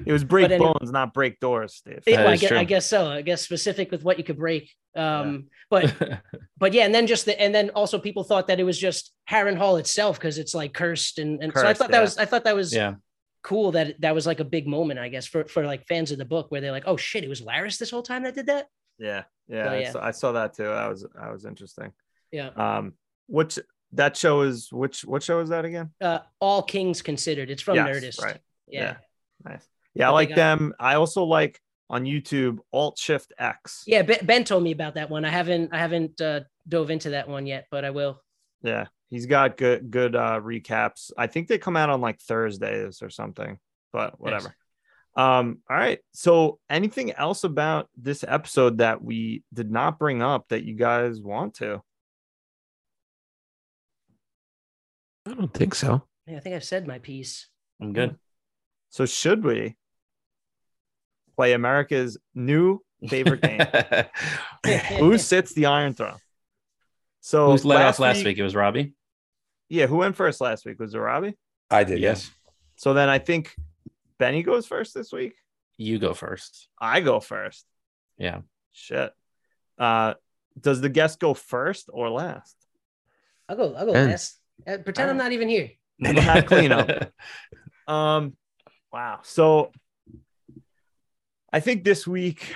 Speaker 2: it was break
Speaker 3: but any-
Speaker 2: bones, not break doors, Steve.
Speaker 3: Yeah, well, I, guess, I guess so. I guess specific with what you could break. Um, but but yeah, and then just the and then also people thought that it was just Harrenhal itself because it's like cursed and, and so I
Speaker 2: Cursed,
Speaker 3: thought that was I thought that was
Speaker 4: yeah.
Speaker 3: cool that that was like a big moment I guess for for like fans of the book where they're like oh shit it was Larys this whole time that did that
Speaker 2: Yeah, yeah,
Speaker 3: So,
Speaker 2: I saw- I, saw, that too. That was that was interesting.
Speaker 3: yeah
Speaker 2: Um, which that show is which what show is that again?
Speaker 3: uh, all kings considered it's from
Speaker 2: Yes,
Speaker 3: Nerdist
Speaker 2: right.
Speaker 3: yeah
Speaker 2: Nice. Yeah, I like
Speaker 3: got-
Speaker 2: them. I also like on YouTube Alt Shift X.
Speaker 3: yeah ben, ben told me about that one I haven't I haven't uh, dove into that one yet but I will
Speaker 2: Yeah, he's got good good uh recaps. I think they come out on like Thursdays or something, but whatever. Um, all right. So anything else about this episode that we did not bring up that you guys want to?
Speaker 1: I don't think so.
Speaker 3: Yeah, I think I've said my piece.
Speaker 4: I'm good.
Speaker 2: So should we play America's new favorite game? who sits the Iron Throne? So
Speaker 4: Who's led off last week? It was Robbie.
Speaker 2: Yeah, who went first last week? Was it Robbie?
Speaker 1: I did.
Speaker 4: Yeah.
Speaker 1: Yes.
Speaker 2: So then I think Benny goes first this week.
Speaker 4: You go first.
Speaker 2: I go first.
Speaker 4: Yeah.
Speaker 2: Shit. Uh, does the guest go first or last?
Speaker 3: I'll go. I'll go
Speaker 1: And-
Speaker 3: last. Uh, pretend I'm not even here.
Speaker 2: We'll have cleanup. Um, wow. So I think this week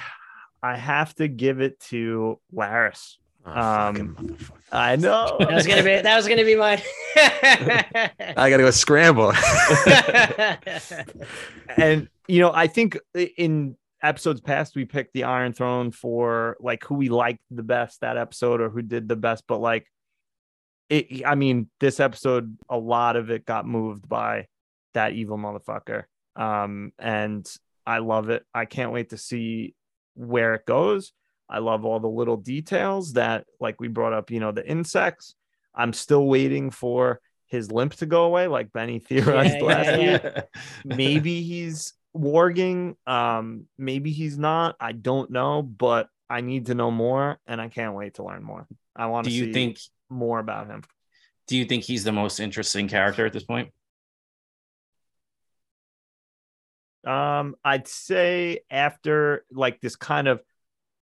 Speaker 2: I have to give it to Larys.
Speaker 1: Oh,
Speaker 2: Um. I know.
Speaker 3: That was gonna be. That was gonna be mine.
Speaker 1: I gotta go scramble.
Speaker 2: and you know, I think in episodes past we picked the Iron Throne for like who we liked the best that episode or who did the best, but like it I mean, this episode, a lot of it got moved by that evil motherfucker. Um, and I love it. I can't wait to see where it goes. I love all the little details that like we brought up, you know, the insects. I'm still waiting for his limp to go away, like Benny theorized
Speaker 3: Yeah,
Speaker 2: last
Speaker 3: yeah,
Speaker 2: week
Speaker 3: yeah.
Speaker 2: maybe he's warging um maybe he's not i don't know but i need to know more and i can't wait to learn more i want
Speaker 4: do
Speaker 2: to
Speaker 4: you
Speaker 2: see
Speaker 4: think
Speaker 2: more about him
Speaker 4: do you think he's the most interesting character at this point?
Speaker 2: Um i'd say after like this kind of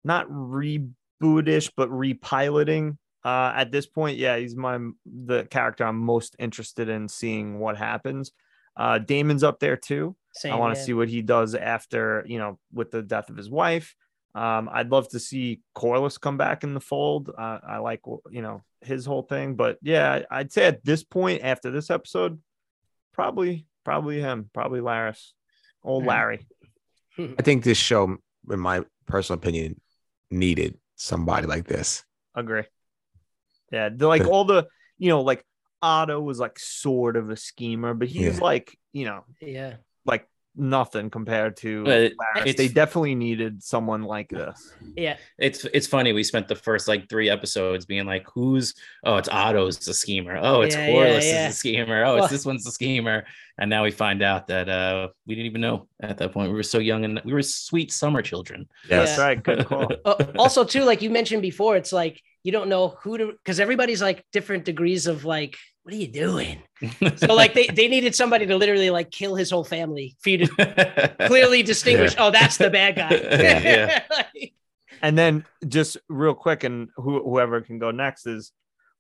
Speaker 2: not rebootish but repiloting uh at this point yeah he's my the character i'm most interested in seeing what happens uh Daemon's up there too
Speaker 3: Same,
Speaker 2: I want to
Speaker 3: yeah.
Speaker 2: see what he does after, you know, with the death of his wife. Um, I'd love to see Corlys come back in the fold. Uh, I like, you know, his whole thing. But yeah, I'd say at this point, after this episode, probably, probably him, probably Larys, old Larry. Hmm.
Speaker 1: I think this show, in my personal opinion, needed somebody like this.
Speaker 2: Agree. Yeah, the, like all the, you know, like Otto was like sort of a schemer, but he was
Speaker 1: Yeah.
Speaker 2: like, you know,
Speaker 3: Yeah.
Speaker 2: like nothing compared to
Speaker 4: But Larys.
Speaker 2: They definitely needed someone like this.
Speaker 3: Yeah.
Speaker 4: It's it's funny. We spent the first like three episodes being like, "Who's? Oh, it's Otto's the schemer. Oh, it's
Speaker 3: Yeah, yeah,
Speaker 4: Corlys
Speaker 3: yeah.
Speaker 4: is the schemer. Oh,
Speaker 3: Well-
Speaker 4: it's this one's the schemer." And now we find out that uh we didn't even know at that point. We were so young and we were sweet summer children.
Speaker 3: Yes.
Speaker 2: That's right. Good call.
Speaker 3: Uh, also, too, like you mentioned before, it's like you don't know who to because everybody's like different degrees of like, what are you doing? So like they, they needed somebody to literally like kill his whole family for you to clearly distinguish. Oh, that's the bad guy.
Speaker 4: Yeah,
Speaker 3: Like,
Speaker 2: And then just real quick, and who, whoever can go next is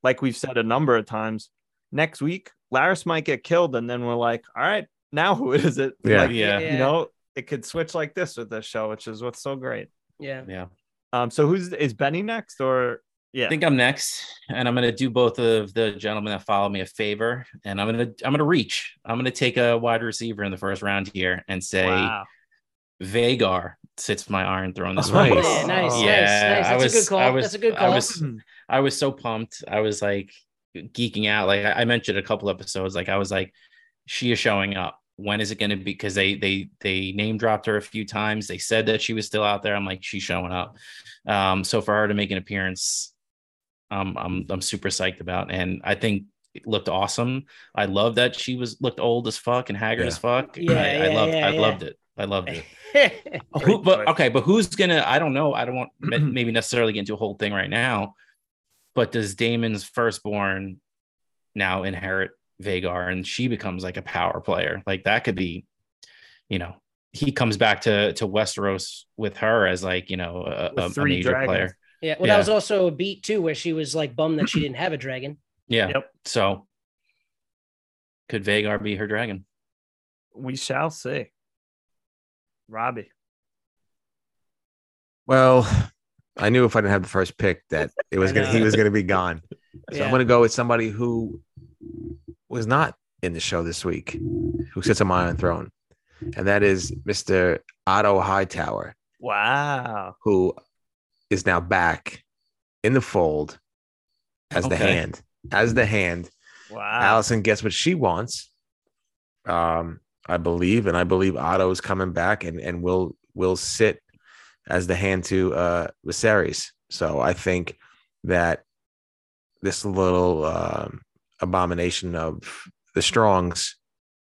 Speaker 2: like we've said a number of times. Next week, Larys might get killed, and then we're like, all right, now who is it?
Speaker 1: Yeah.
Speaker 2: Like,
Speaker 4: yeah,
Speaker 3: Yeah.
Speaker 2: you know, it could switch like this with this show, which is what's so great.
Speaker 3: yeah.
Speaker 4: yeah.
Speaker 2: Um, so who's is Benny next or yeah?
Speaker 4: I think I'm next, and I'm gonna do both of the gentlemen that follow me a favor, and I'm gonna I'm gonna reach. I'm gonna take a wide receiver in the first round here and say
Speaker 2: wow.
Speaker 4: Vhagar sits my Iron Throne this
Speaker 1: Nice.
Speaker 4: week.
Speaker 3: Yeah, nice,
Speaker 2: Oh.
Speaker 3: nice,
Speaker 4: Yeah,
Speaker 3: nice.
Speaker 4: I
Speaker 3: That's
Speaker 4: was-
Speaker 3: a good call.
Speaker 4: I was-
Speaker 3: That's a good
Speaker 4: I
Speaker 3: call.
Speaker 4: was- I was so pumped. I was like geeking out. Like I I mentioned a couple episodes. Like I was like, she is showing up. When is it going to be? Because they they they name dropped her a few times. They said that she was still out there. I'm like, she's showing up. Um, so for her to make an appearance, um, I'm I'm super psyched about. And I think it looked awesome. I love that she was looked old as fuck and haggard
Speaker 1: Yeah.
Speaker 4: as fuck.
Speaker 3: Yeah,
Speaker 4: I, I loved
Speaker 3: yeah,
Speaker 4: I
Speaker 3: yeah.
Speaker 4: loved it. I loved it. Who, but okay, but who's gonna? I don't know. I don't want maybe necessarily get into a whole thing right now. But does Daemon's firstborn now inherit Vhagar, and she becomes like a power player? Like that could be, you know, he comes back to to Westeros with her as like you know a, a, a major
Speaker 2: dragons.
Speaker 4: player.
Speaker 3: Yeah. Well,
Speaker 4: Yeah.
Speaker 3: that was also a beat too, where she was like bummed that she didn't have a dragon.
Speaker 4: Yeah.
Speaker 2: Yep.
Speaker 4: So could Vhagar be her dragon?
Speaker 2: We shall see. Robbie.
Speaker 1: Well, I knew if I didn't have the first pick that it was gonna he was gonna be gone. So
Speaker 3: Yeah.
Speaker 1: I'm gonna go with somebody who was not in the show this week, who sits on my own throne, and that is Mr. Otto Hightower,
Speaker 2: Wow.
Speaker 1: who is now back in the fold as the hand. As the hand,
Speaker 2: Wow.
Speaker 1: Alicent gets what she wants. Um, I believe, and I believe Otto is coming back and and will will sit as the hand to uh Viserys. So I think that this little um, abomination of the Strongs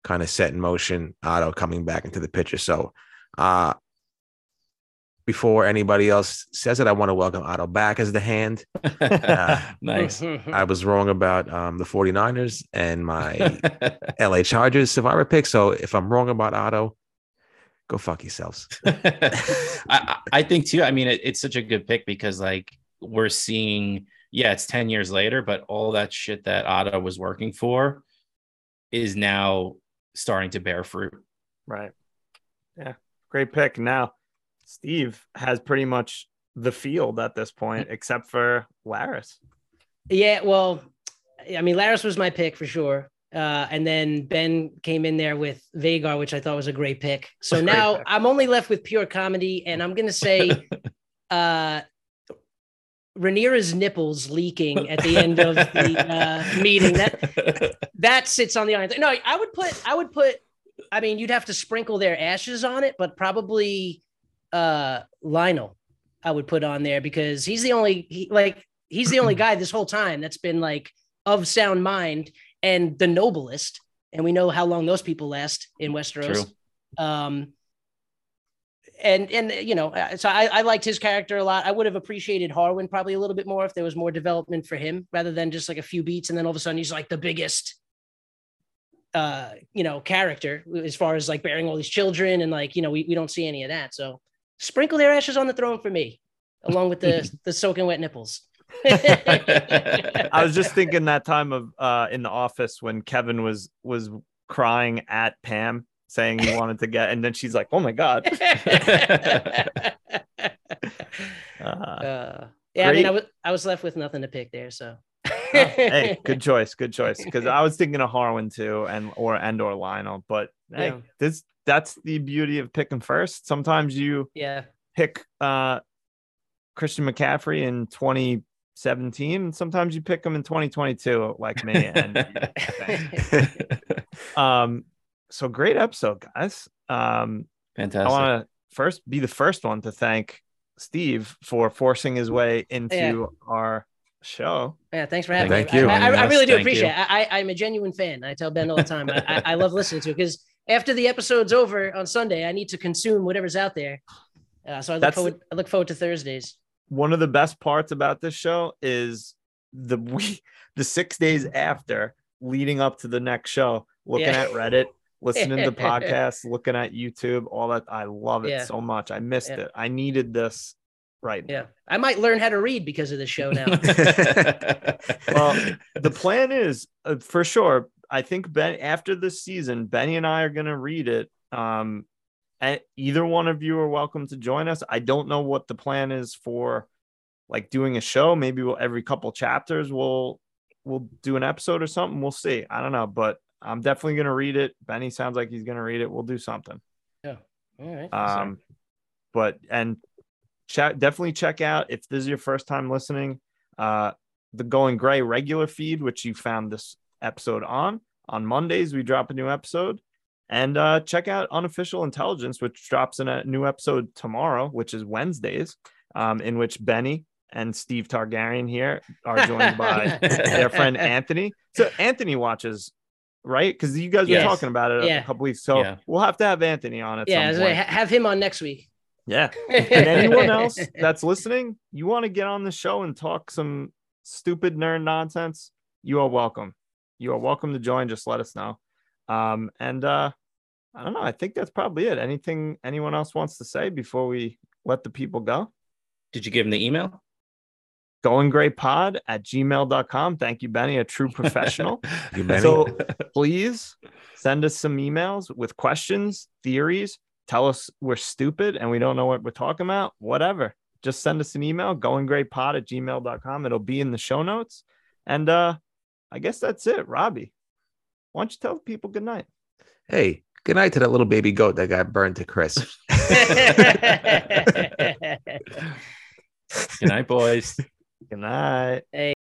Speaker 1: kind of set in motion Otto coming back into the picture. So uh before anybody else says it, I want to welcome Otto back as the hand.
Speaker 4: nice.
Speaker 1: I was wrong about um, the 49ers and my LA Chargers survivor pick. So if I'm wrong about Otto, go fuck yourselves.
Speaker 4: I, I think too. I mean, it, it's such a good pick because like we're seeing, yeah, it's 10 years later, but all that shit that Otto was working for is now starting to bear fruit.
Speaker 2: Right. Yeah. Great pick. Now, Steve has pretty much the field at this point, except for Larys.
Speaker 3: Yeah, well, I mean, Larys was my pick for sure. Uh, and then Ben came in there with Vhagar, which I thought was a great pick. So
Speaker 2: Great
Speaker 3: now
Speaker 2: pick.
Speaker 3: I'm only left with pure comedy, and I'm gonna say uh Rhaenyra's nipples leaking at the end of the uh, meeting. That that sits on the iron. No, I would put I would put I mean, you'd have to sprinkle their ashes on it, but probably uh Lyonel I would put on there because he's the only he, like he's the only guy this whole time that's been like of sound mind and the noblest. And we know how long those people last in Westeros.
Speaker 4: True.
Speaker 3: Um and and you know, so I, I liked his character a lot. I would have appreciated Harwin probably a little bit more if there was more development for him rather than just like a few beats and then all of a sudden he's like the biggest uh you know character as far as like bearing all these children and like you know we, we don't see any of that so sprinkle their ashes on the throne for me along with the the soaking wet nipples
Speaker 2: I was just thinking that time of uh in the office when Kevin was was crying at Pam saying he wanted to get and then she's like, Oh my god. Uh,
Speaker 3: uh, yeah i mean i was i was left with nothing to pick there so
Speaker 2: hey, good choice, good choice. Because I was thinking of Harwin too, and or and or Lyonel. But hey,
Speaker 3: Yeah.
Speaker 2: this that's the beauty of picking first. Sometimes you
Speaker 3: yeah
Speaker 2: pick uh Christian McCaffrey in 2017, and sometimes you pick him in 2022, like me. And um, so great episode, guys. Um, I want to first be the first one to thank Steve for forcing his way into
Speaker 3: Yeah.
Speaker 2: our show.
Speaker 3: Yeah, thanks for having
Speaker 1: Thank
Speaker 3: me.
Speaker 1: you.
Speaker 3: I, I, I really do
Speaker 4: thank
Speaker 3: appreciate
Speaker 4: you.
Speaker 3: it. I, I, I'm a genuine fan. I tell Ben all the time. I, I, I love listening to it because after the episode's over on Sunday, I need to consume whatever's out there. Uh, so I look
Speaker 2: That's-
Speaker 3: forward. I look forward to Thursdays.
Speaker 2: One of the best parts about this show is the week, the six days after leading up to the next show, looking
Speaker 3: Yeah.
Speaker 2: at Reddit, listening to podcasts, looking at YouTube, all that. I love it
Speaker 3: Yeah.
Speaker 2: so much. I missed
Speaker 3: Yeah.
Speaker 2: it. I needed this right now.
Speaker 3: Yeah, I might learn how to read because of this show now.
Speaker 2: Well, the plan is uh, for sure. I think Ben after this season, Benny and I are going to read it. Um, either one of you are welcome to join us. I don't know what the plan is for, like doing a show. Maybe we'll every couple chapters we'll we'll do an episode or something. We'll see. I don't know, but I'm definitely going to read it. Benny sounds like he's going to read it. We'll do something. Yeah.
Speaker 3: All right.
Speaker 2: Um, but and check definitely check out if this is your first time listening, uh, the Going Grey regular feed, which you found this episode on. On Mondays, we drop a new episode. And uh, check out Unofficial Intelligence, which drops in a new episode tomorrow, which is Wednesdays, um, in which Benny and Steve Targaryen here are joined by their friend Anthony. So Anthony watches, right? Because you guys
Speaker 3: Yes.
Speaker 2: were talking about it a couple weeks. So
Speaker 4: Yeah.
Speaker 2: we'll have to have Anthony on it.
Speaker 3: yeah,
Speaker 2: some point.
Speaker 3: have him on next week.
Speaker 2: Yeah. And anyone else that's listening, you want to get on the show and talk some stupid nerd nonsense, you are welcome. You are welcome to join. Just let us know. Um, and uh, I don't know. I think that's probably it. Anything anyone else wants to say before we let the people go?
Speaker 4: Did you give them the email?
Speaker 2: Goinggreypod at gmail.com. Thank you, Benny, a true professional.
Speaker 1: You?
Speaker 2: So please send us some emails with questions, theories. Tell us we're stupid and we don't know what we're talking about. Whatever. Just send us an email, goinggreypod at gmail.com. It'll be in the show notes. And uh I guess that's it. Robbie, why don't you tell people good night?
Speaker 1: hey, good night to that little baby goat that got burned to crisp.
Speaker 4: Good night, boys.
Speaker 2: Good night.
Speaker 3: hey.